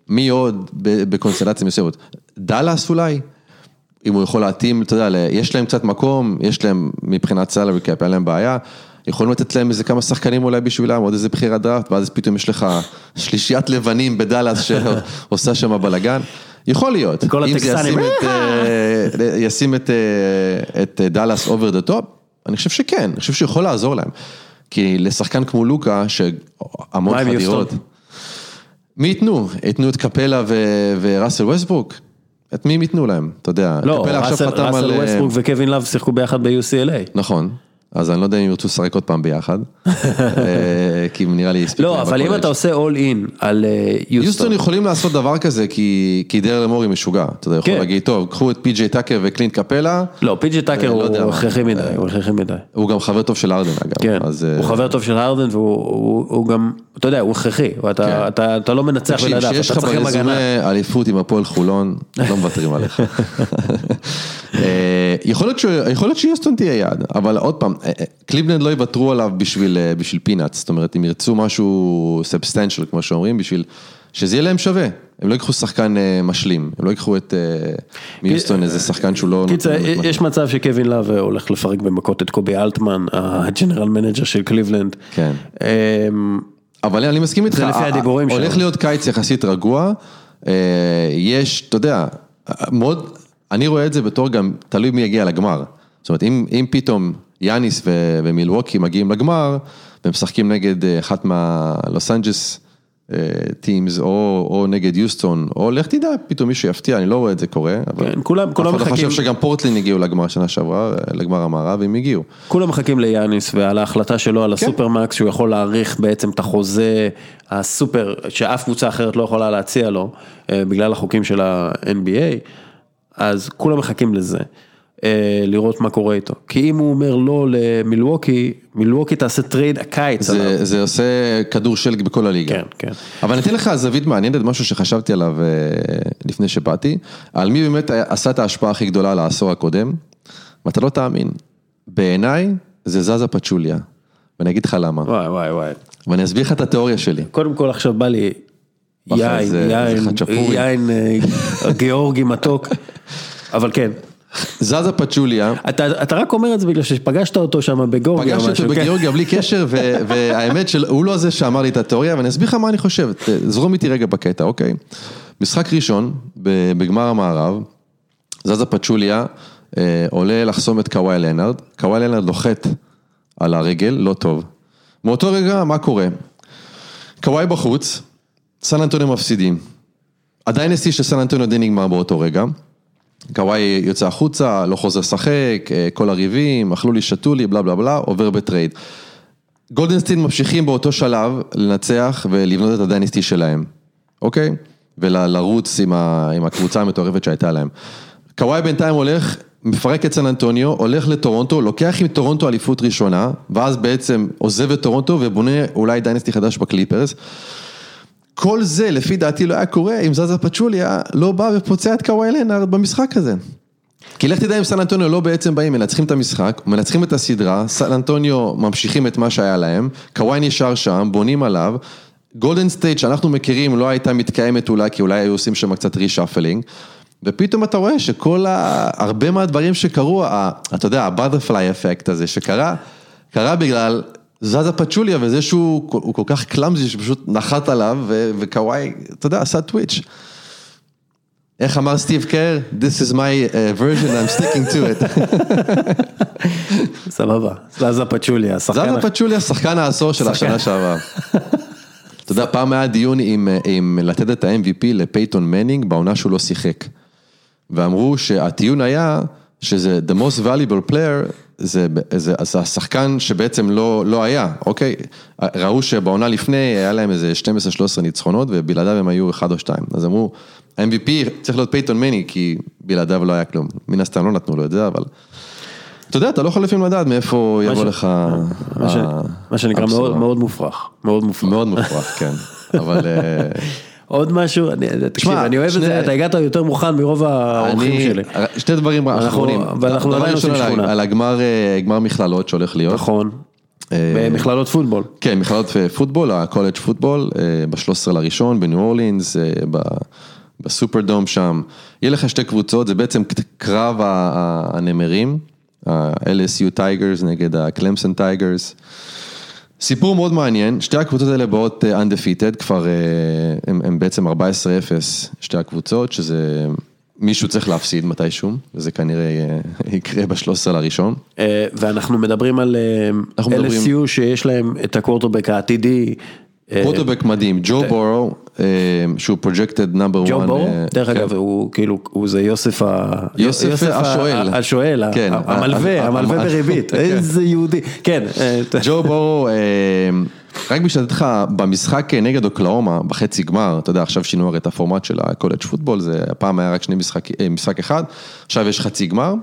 מי עוד בקונסטלציה מסוימת? דאלאס אולי? אם הוא יכול להתאים, אתה יודע, יש להם קצת מקום, יש להם מבחינת salary cap, אין להם בעיה. יכולים לתת להם איזה כמה שחקנים אולי בשבילם, עוד איזה בחירת דראפט, ואז פתאום יש לך שלישיית לבנים בדאלאס שעושה שם בלאגן. יכול להיות. כל הטקסנים. ישים את, אה, ישים את, אה, את דאלאס over the top, אני חושב שכן, אני חושב שיכול לעזור להם. כי לשחקן כמו לוקה, שהמון חדירות. מי ייתנו? ייתנו את קפלה וראסל ווסטברוק? את מי הם ייתנו להם? אתה יודע, לא, קפלה עכשיו ראסל חתם ראסל על... אה, ווסטברוק וקווין לאב שיחקו ביחד ב-UCLA. נכון, אז אני לא יודע אם ירצו לשחק עוד פעם ביחד, אה, כי נראה לי הספיק לא, אבל אם. אתה עושה all in על אה, יוסטון יוסטון, יכולים לעשות דבר כזה, כי דרל מורי משוגע, אתה יודע, יכול כן. להגיד, טוב, קחו את פי.ג'יי טאקר וקלינט קפלה, לא, פי.ג'י טאקר לא יודע הוא. הכרחי מדי, הוא הכרחי מדי. הוא גם חבר טוב של ארדן אגב, כן. אה, הוא חבר טוב של הרדן והוא הוא- הוא גם, אתה יודע, הוא הכרחי, כן. אתה לא מנצח בלעדיו, אתה לך צריך גם הגנה. ברזומה אליפות עם הפועל חולון, לא מוותרים עליך. *laughs* אה, יכול להיות שיוסטון תהיה יעד, אבל עוד פעם, אה, אה, קליבלנד לא יוותרו עליו בשביל אה, בשביל peanuts, זאת אומרת, אם ירצו משהו substantial, כמו שאומרים, בשביל שזה יהיה להם שווה. הם לא ייקחו שחקן אה, משלים, הם לא ייקחו את אה, מיוסטון איזה שחקן שהוא לא... קיצר, יש מצב שקווין לאב הולך לפרק במכות את קובי אלטמן, הג'נרל מנג'ר של קליבלנד. כן. אמ, אבל אני מסכים איתך, הולך. להיות קיץ יחסית רגוע, אה, יש, אתה יודע, מאוד, אני רואה את זה בתור גם, תלוי מי יגיע לגמר. זאת אומרת, אם, אם פתאום יאניס ו- ומילווקי מגיעים לגמר, ומשחקים נגד אה, אחת מה Los Angeles teams, או, או נגד יוסטון, או לך תדע, פתאום מישהו יפתיע, אני לא רואה את זה קורה, אבל כן, כולם- כולם לא מחכים. חושב שגם פורטלנד הגיעו לגמר שנה שעברה, אה, לגמר המערב, הם הגיעו. כולם מחכים ליאניס ועל ההחלטה שלו על כן. ה supermax שהוא יכול להאריך בעצם את החוזה הסופר, שאף קבוצה אחרת לא יכולה להציע לו אה, בגלל החוקים של ה-NBA אז כולם מחכים לזה. אה, לראות מה קורה איתו, כי אם הוא אומר לא למילווקי, מילווקי תעשה trade הקיץ עליו. זה, זה עושה כדור שלג בכל הליגה. כן, כן. אבל אני אתן לך זווית מעניינת, משהו שחשבתי עליו אה, לפני שבאתי, על מי באמת עשה את ההשפעה הכי גדולה לעשור הקודם, ואתה לא תאמין, בעיניי זה זזה פצ'וליה, ואני אגיד לך למה, וואי וואי וואי. ואני אסביר לך את התיאוריה שלי. קודם כל עכשיו בא לי יין, יין. יין אה, גיאורגי מתוק, *laughs* אבל כן. זזה פצ'וליה, אתה, אתה רק אומר את זה בגלל שפגשת אותו שם בגאורגיה או פגשתי אותו כן? בגיאורגיה בלי קשר, *laughs* והאמת שהוא לא זה שאמר לי את התיאוריה, ואני אסביר לך מה אני חושב, זרום איתי רגע בקטע, אוקיי? משחק ראשון, בגמר המערב, זזה פצ'וליה אה, עולה לחסום את קוואי לנארד, קוואי לנארד נוחת על הרגל, לא טוב. מאותו רגע, מה קורה? קוואי בחוץ, סן אנטוניו מפסידים. עדיין השיא של סן אנטוניו די נגמר באותו רגע. קוואי יוצא החוצה, לא חוזר לשחק, אה, כל הריבים, אכלו לי, שתו לי, בלה בלה בלה, עובר ב trade. גולדן סטייט ממשיכים באותו שלב לנצח ולבנות את ה dynasty שלהם, אוקיי? ולרוץ עם, עם הקבוצה המטורפת שהייתה להם. קוואי בינתיים הולך, מפרק את סן אנטוניו, הולך לטורונטו, לוקח עם טורונטו אליפות ראשונה, ואז בעצם עוזב את טורונטו ובונה אולי dynasty חדש בקליפרס. כל זה לפי דעתי לא היה קורה אם זזה פצ'וליה לא בא ופוצע את קוואי לנארד במשחק הזה. כי לך תדע אם סן אנטוניו לא בעצם באים, מנצחים את המשחק, מנצחים את הסדרה, סן אנטוניו ממשיכים את מה שהיה להם, קוואי נשאר שם, בונים עליו, גולדן סטייט שאנחנו מכירים לא הייתה מתקיימת אולי, כי אולי היו עושים שם קצת reshuffling, ופתאום אתה רואה שכל ה... הרבה מהדברים שקרו, ה... אתה יודע, ה butterfly effect הזה שקרה, קרה בגלל זזה פצ'וליה וזה שהוא כל כך clumsy שפשוט נחת עליו וקוואי, אתה יודע, עשה twitch. איך אמר סטיב קר? This is my uh, version, I'm sticking to it. *laughs* סבבה, זזה פצ'וליה, שחקן... זזה פצ'וליה, שחקן העשור של השנה שעברה. *laughs* אתה יודע, פעם היה דיון אם לתת את ה-MVP לפייתון מנינג בעונה שהוא לא שיחק. ואמרו שהטיעון היה שזה the most valuable player, זה, זה, זה השחקן שבעצם לא, לא היה, אוקיי? ראו שבעונה לפני היה להם איזה 12-13 ניצחונות ובלעדיו הם היו אחד או שתיים. אז אמרו, ה-MVP צריך להיות פייתון מני, כי בלעדיו לא היה כלום. מן הסתם לא נתנו לו את זה, אבל... אתה יודע, אתה לא יכול לפעמים לדעת מאיפה יבוא לך... מה שנקרא מאוד מופרך, מאוד מופרך. מאוד מופרך, כן, אבל... *laughs* עוד משהו, תקשיב, אני אוהב את זה, אתה הגעת יותר מוכן מרוב האורחים שלי. שני דברים אחרונים. ואנחנו עדיין עושים שכונה. על הגמר מכללות שהולך להיות. נכון. מכללות פוטבול. כן, מכללות פוטבול, ה college football, ב-13 לראשון, בניו אורלינס, בסופרדום שם. יהיה לך שתי קבוצות, זה בעצם קרב הנמרים, ה-LSU Tigers נגד הקלמסון Tigers. סיפור מאוד מעניין, שתי הקבוצות האלה באות אה, undefeated, כבר הם, הם בעצם 14-0, שתי הקבוצות, שזה מישהו צריך להפסיד מתישהו, וזה כנראה אה, *laughs* יקרה ב-13 לראשון. אה, ואנחנו מדברים על LSU. שיש להם את הקוורטרבק העתידי. קוורטרבק מדהים, ג'ו בורו, שהוא projected number 1. ג'ו בורו, דרך אגב, הוא כאילו, הוא זה יוסף יוסף השואל. השואל, כן, המלווה, המלווה בריבית, איזה יהודי, כן. ג'ו בורו, רק בשביל לתת לך במשחק נגד אוקלהומה, בחצי גמר, אתה יודע, עכשיו שינו הרי את הפורמט של ה college football, זה הפעם היה רק שני משחק, משחק אחד, עכשיו יש חצי גמר,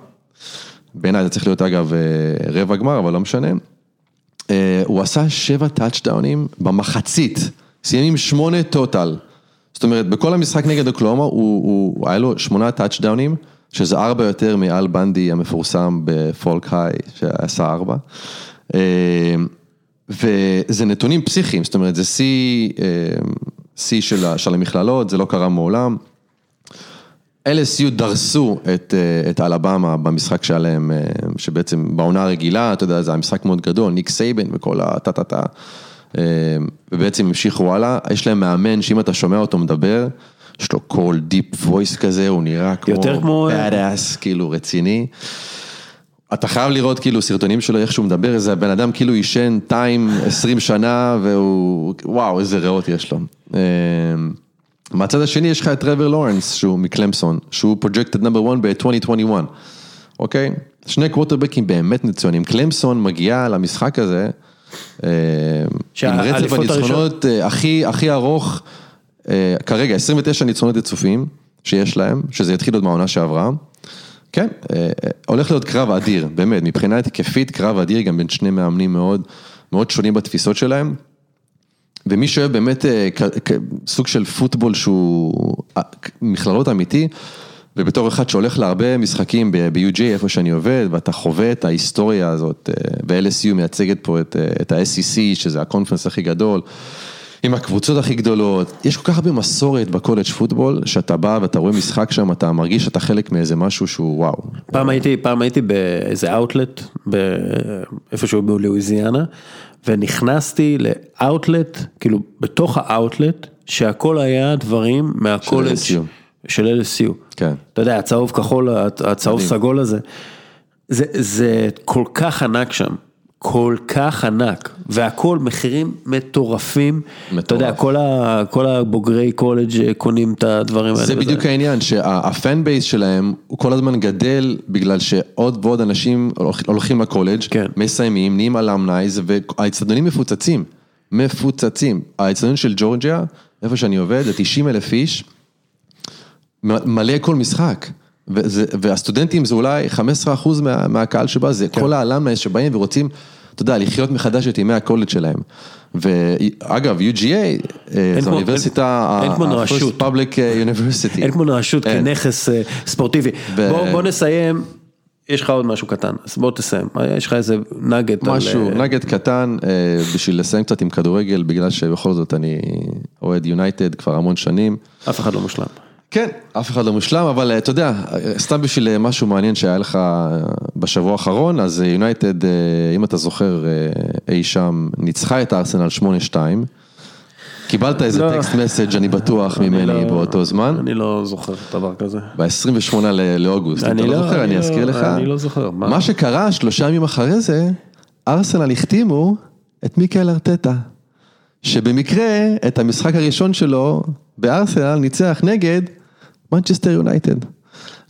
בעיניי זה צריך להיות אגב רבע גמר, אבל לא משנה. הוא עשה שבע טאצ'דאונים במחצית, סיים עם שמונה טוטל. זאת אומרת, בכל המשחק נגד אוקלאומה, הוא, הוא, היה לו שמונה טאצ'דאונים, שזה ארבע יותר מאל בנדי המפורסם בפולק היי, שעשה ארבע. וזה נתונים פסיכיים, זאת אומרת, זה שיא, שיא של, של המכללות, זה לא קרה מעולם. LSU דרסו את, את אלבמה במשחק שהיה להם, שבעצם בעונה הרגילה, אתה יודע, זה היה משחק מאוד גדול, ניק סייבן וכל הטה-טה-טה, ובעצם המשיכו הלאה, יש להם מאמן שאם אתה שומע אותו מדבר, יש לו קול deep voice כזה, הוא נראה כמו יותר כמו bad ass, כאילו רציני. אתה חייב לראות כאילו סרטונים שלו, איך שהוא מדבר, איזה בן אדם כאילו עישן טיים 20 שנה, והוא, וואו, איזה ריאות יש לו. מהצד השני יש לך את טרוור לורנס, שהוא מקלמסון, שהוא פרויקטד נאמבר 1 ב-2021, אוקיי? שני קווטרבקים באמת מצוינים, קלמסון מגיעה למשחק הזה, עם רצף הניצחונות הכי, הכי ארוך, כרגע 29 ניצחונות רצופים שיש להם, שזה יתחיל עוד מהעונה שעברה. כן, הולך להיות קרב אדיר, באמת, מבחינה התקפית קרב אדיר, גם בין שני מאמנים מאוד, מאוד שונים בתפיסות שלהם. ומי שאוהב באמת סוג של פוטבול שהוא מכללות אמיתי, ובתור אחד שהולך להרבה משחקים ב-UJ, איפה שאני עובד, ואתה חווה את ההיסטוריה הזאת, ו-LSU מייצגת פה את ה-SEC, שזה הקונפרנס הכי גדול, עם הקבוצות הכי גדולות, יש כל כך הרבה מסורת בקולג' פוטבול, שאתה בא ואתה רואה משחק שם, אתה מרגיש שאתה חלק מאיזה משהו שהוא וואו. פעם הייתי, פעם הייתי באיזה אאוטלט, איפשהו בלואיזיאנה, ונכנסתי לאאוטלט, כאילו בתוך האאוטלט, שהכל היה דברים מהקולג' של LSU. כן. אתה יודע, הצהוב כחול, הצהוב סגול הזה, זה, זה כל כך ענק שם. כל כך ענק, והכל מחירים מטורפים, מטורף. אתה יודע, כל, ה, כל הבוגרי קולג' קונים את הדברים האלה. זה בדיוק וזה. העניין, שה fan base שלהם הוא כל הזמן גדל בגלל שעוד ועוד אנשים הולכים לקולג', כן. מסיימים, נהיים אלמנייז, והאצטדיונים מפוצצים, מפוצצים. האצטדיון של ג'ורג'יה, איפה שאני עובד, זה 90 אלף איש, מלא כל משחק. וזה, והסטודנטים זה אולי 15% מה, מהקהל שבא, זה כן. כל האלמנס שבאים ורוצים, אתה יודע, לחיות מחדש את ימי הקולג' שלהם. ואגב, UGA, אה, זו האוניברסיטה, אין כמו ה- נואשות. ה-first public אה, university. אין כמו נואשות אין. כנכס אה, ספורטיבי. בוא בוא נסיים, יש לך עוד משהו קטן, אז בוא תסיים. יש לך איזה. על, משהו, אה, נגד קטן, אה, בשביל לסיים קצת עם כדורגל, בגלל שבכל זאת אני אוהד יונייטד כבר המון שנים. אף אחד לא מושלם. כן, אף אחד לא מושלם, אבל אה, אתה יודע, סתם בשביל אה, משהו מעניין שהיה לך אה, בשבוע האחרון, אז יונייטד, אם אתה זוכר, אי שם, ניצחה את הארסנל 8-2. קיבלת איזה לא. טקסט מסאג' אני בטוח ממני לא- באותו זמן, אני לא זוכר דבר כזה. ב-28 לאוגוסט, אתה לא לא- זוכר, אני לא- אזכיר לך. אני לא זוכר? מה שקרה שלושה ימים אחרי זה, ארסנל החתימו את מיקל ארטטה, שבמקרה את המשחק הראשון שלו בארסנל ניצח נגד מנצ'סטר יונייטד.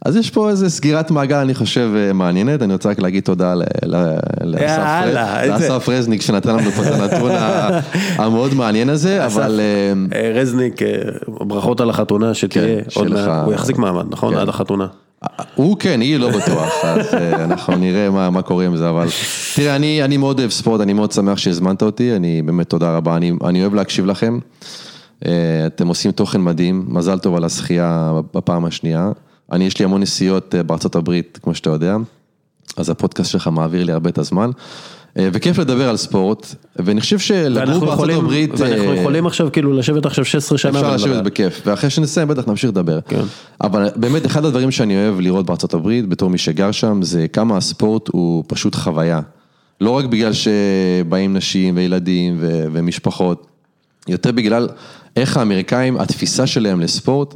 אז יש פה איזה סגירת מעגל אני חושב אה, מעניינת, אני רוצה רק להגיד תודה לאסף רזניק שנתן לנו פה את הנתון המאוד מעניין הזה, אבל אה, אה, רזניק, ברכות על החתונה שתהיה כן, הוא יחזיק מעמד, נכון? כן. עד החתונה. הוא כן, היא לא בטוח, *laughs* אז אנחנו נראה מה, מה קורה עם זה, אבל תראה, אני, אני מאוד אוהב ספורט, אני מאוד שמח שהזמנת אותי, אני באמת תודה רבה, אני, אני אוהב להקשיב לכם. אה, אתם עושים תוכן מדהים, מזל טוב על הזכייה בפעם השנייה. אני, יש לי המון נסיעות אה, בארצות הברית, כמו שאתה יודע, אז הפודקאסט שלך מעביר לי הרבה את הזמן. אה, וכיף לדבר על ספורט, ואני חושב שלגור בארצות יכולים- הברית... ואנחנו יכולים עכשיו כאילו לשבת עכשיו 16 שנה. אפשר. לשבת בכיף, ואחרי שנסיים בטח נמשיך לדבר. כן. אבל באמת אחד הדברים שאני אוהב לראות בארצות הברית, בתור מי שגר שם, זה כמה הספורט הוא פשוט חוויה. לא רק בגלל שבאים נשים וילדים ו- ומשפחות, יותר בגלל איך האמריקאים, התפיסה שלהם לספורט,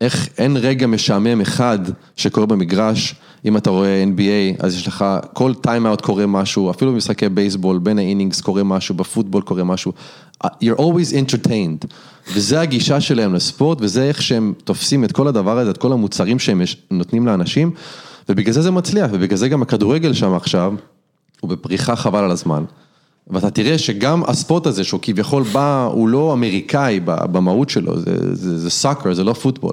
איך אין רגע משעמם אחד שקורה במגרש, אם אתה רואה NBA, אז יש לך, כל טיים-אאוט קורה משהו, אפילו במשחקי בייסבול, בין ה innings קורה משהו, בפוטבול קורה משהו. You're always entertained, וזה הגישה שלהם לספורט, וזה איך שהם תופסים את כל הדבר הזה, את כל המוצרים שהם נותנים לאנשים, ובגלל זה זה מצליח, ובגלל זה גם הכדורגל שם עכשיו, הוא בפריחה חבל על הזמן. ואתה תראה שגם הספורט הזה, שהוא כביכול בא, הוא לא אמריקאי במהות שלו, זה, זה, זה סאקר, זה לא פוטבול.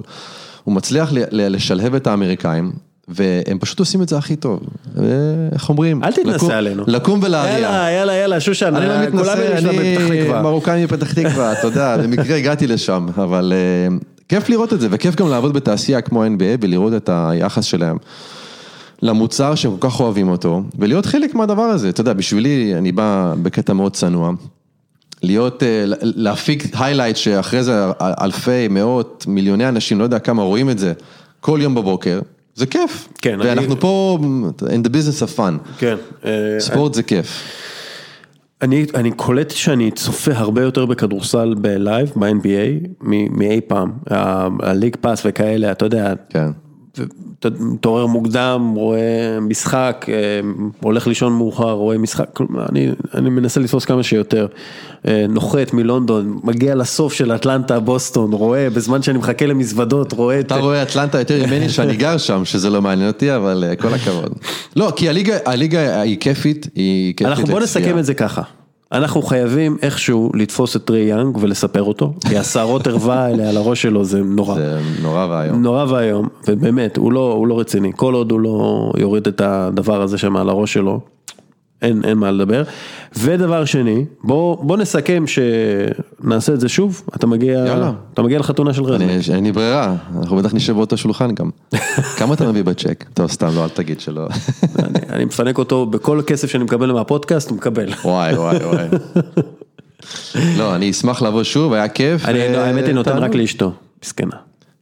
הוא מצליח לשלהב את האמריקאים, והם פשוט עושים את זה הכי טוב. ואיך אומרים? אל תתנסה לקום- עלינו. לקום ולהריע. יאללה, יאללה, יאללה, שושן, אני לא אה, בפתח אני. מרוקאי מפתח תקווה, *laughs* אתה יודע, במקרה הגעתי לשם, אבל אה, כיף לראות את זה, וכיף גם לעבוד בתעשייה כמו ה-NBA ולראות את היחס שלהם למוצר שהם כל כך אוהבים אותו, ולהיות חלק מהדבר הזה, אתה יודע, בשבילי, אני בא בקטע מאוד צנוע, להיות, אה, להפיק היילייט שאחרי זה אלפי, מאות, מיליוני אנשים, לא יודע כמה רואים את זה, כל יום בבוקר, זה כיף. כן, ואנחנו אני- פה, in the business of fun, כן. אה, ספורט זה כיף. אני, אני קולט שאני צופה הרבה יותר בכדורסל בלייב, ב-NBA, מאי פעם. ה League Pass וכאלה, אתה יודע, כן. מתעורר מוקדם, רואה משחק, אה, הולך לישון מאוחר, רואה משחק, אני, אני מנסה לתפוס כמה שיותר. אה, נוחת מלונדון, מגיע לסוף של אטלנטה, בוסטון, רואה, בזמן שאני מחכה למזוודות, רואה את... אתה רואה אטלנטה יותר ממני שאני גר שם, שזה לא מעניין אותי, אבל אה, כל הכבוד. לא, כי הליגה, הליגה היא כיפית, היא כיפית אנחנו בוא נסכם את זה ככה. אנחנו חייבים איכשהו לתפוס את טרי יאנג ולספר אותו, כי השערות ערווה האלה על הראש שלו זה נורא. זה נורא ואיום. נורא ואיום, ובאמת, הוא לא, הוא לא רציני, כל עוד הוא לא יוריד את הדבר הזה שם על הראש שלו, אין, אין מה לדבר. ודבר שני, בוא, בוא נסכם שנעשה את זה שוב, אתה מגיע, יאללה. אתה מגיע לחתונה של רזניק. אני- אין לי ברירה, אנחנו בטח נשב באותו שולחן גם. *laughs* כמה אתה מביא בצ'ק? טוב, סתם, לא, אל תגיד שלא. *laughs* אני, אני מפנק אותו בכל כסף שאני מקבל מהפודקאסט, הוא מקבל. *laughs* וואי, וואי, וואי. לא, אני אשמח לבוא שוב, היה כיף. אני, אה, לא, האמת היא נותן תענוג. רק לאשתו, מסכנה.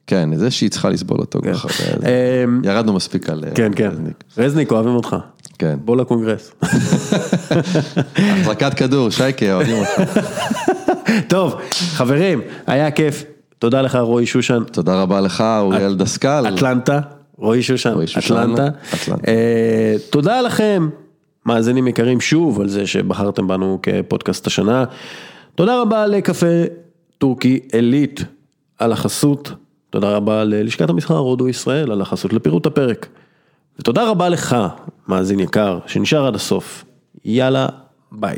כן, זה שהיא צריכה לסבול אותו. אמ, ירדנו מספיק על... אה, כן, כן. רזניק. רזניק, אוהבים אותך. כן. בוא לקונגרס. החזקת כדור, שייקה, אוהבים אותך. *laughs* טוב, חברים, היה כיף. תודה לך רועי שושן, תודה רבה לך, אוריאל דסקל. אטלנטה, רועי שושן, אטלנטה. אה, תודה לכם, מאזינים יקרים שוב על זה שבחרתם בנו כפודקאסט השנה. תודה רבה לקפה טורקי עילית על החסות. תודה רבה ללשכת המסחר רודו ישראל על החסות לפירוט הפרק. ותודה רבה לך, מאזין יקר, שנשאר עד הסוף. יאללה, ביי.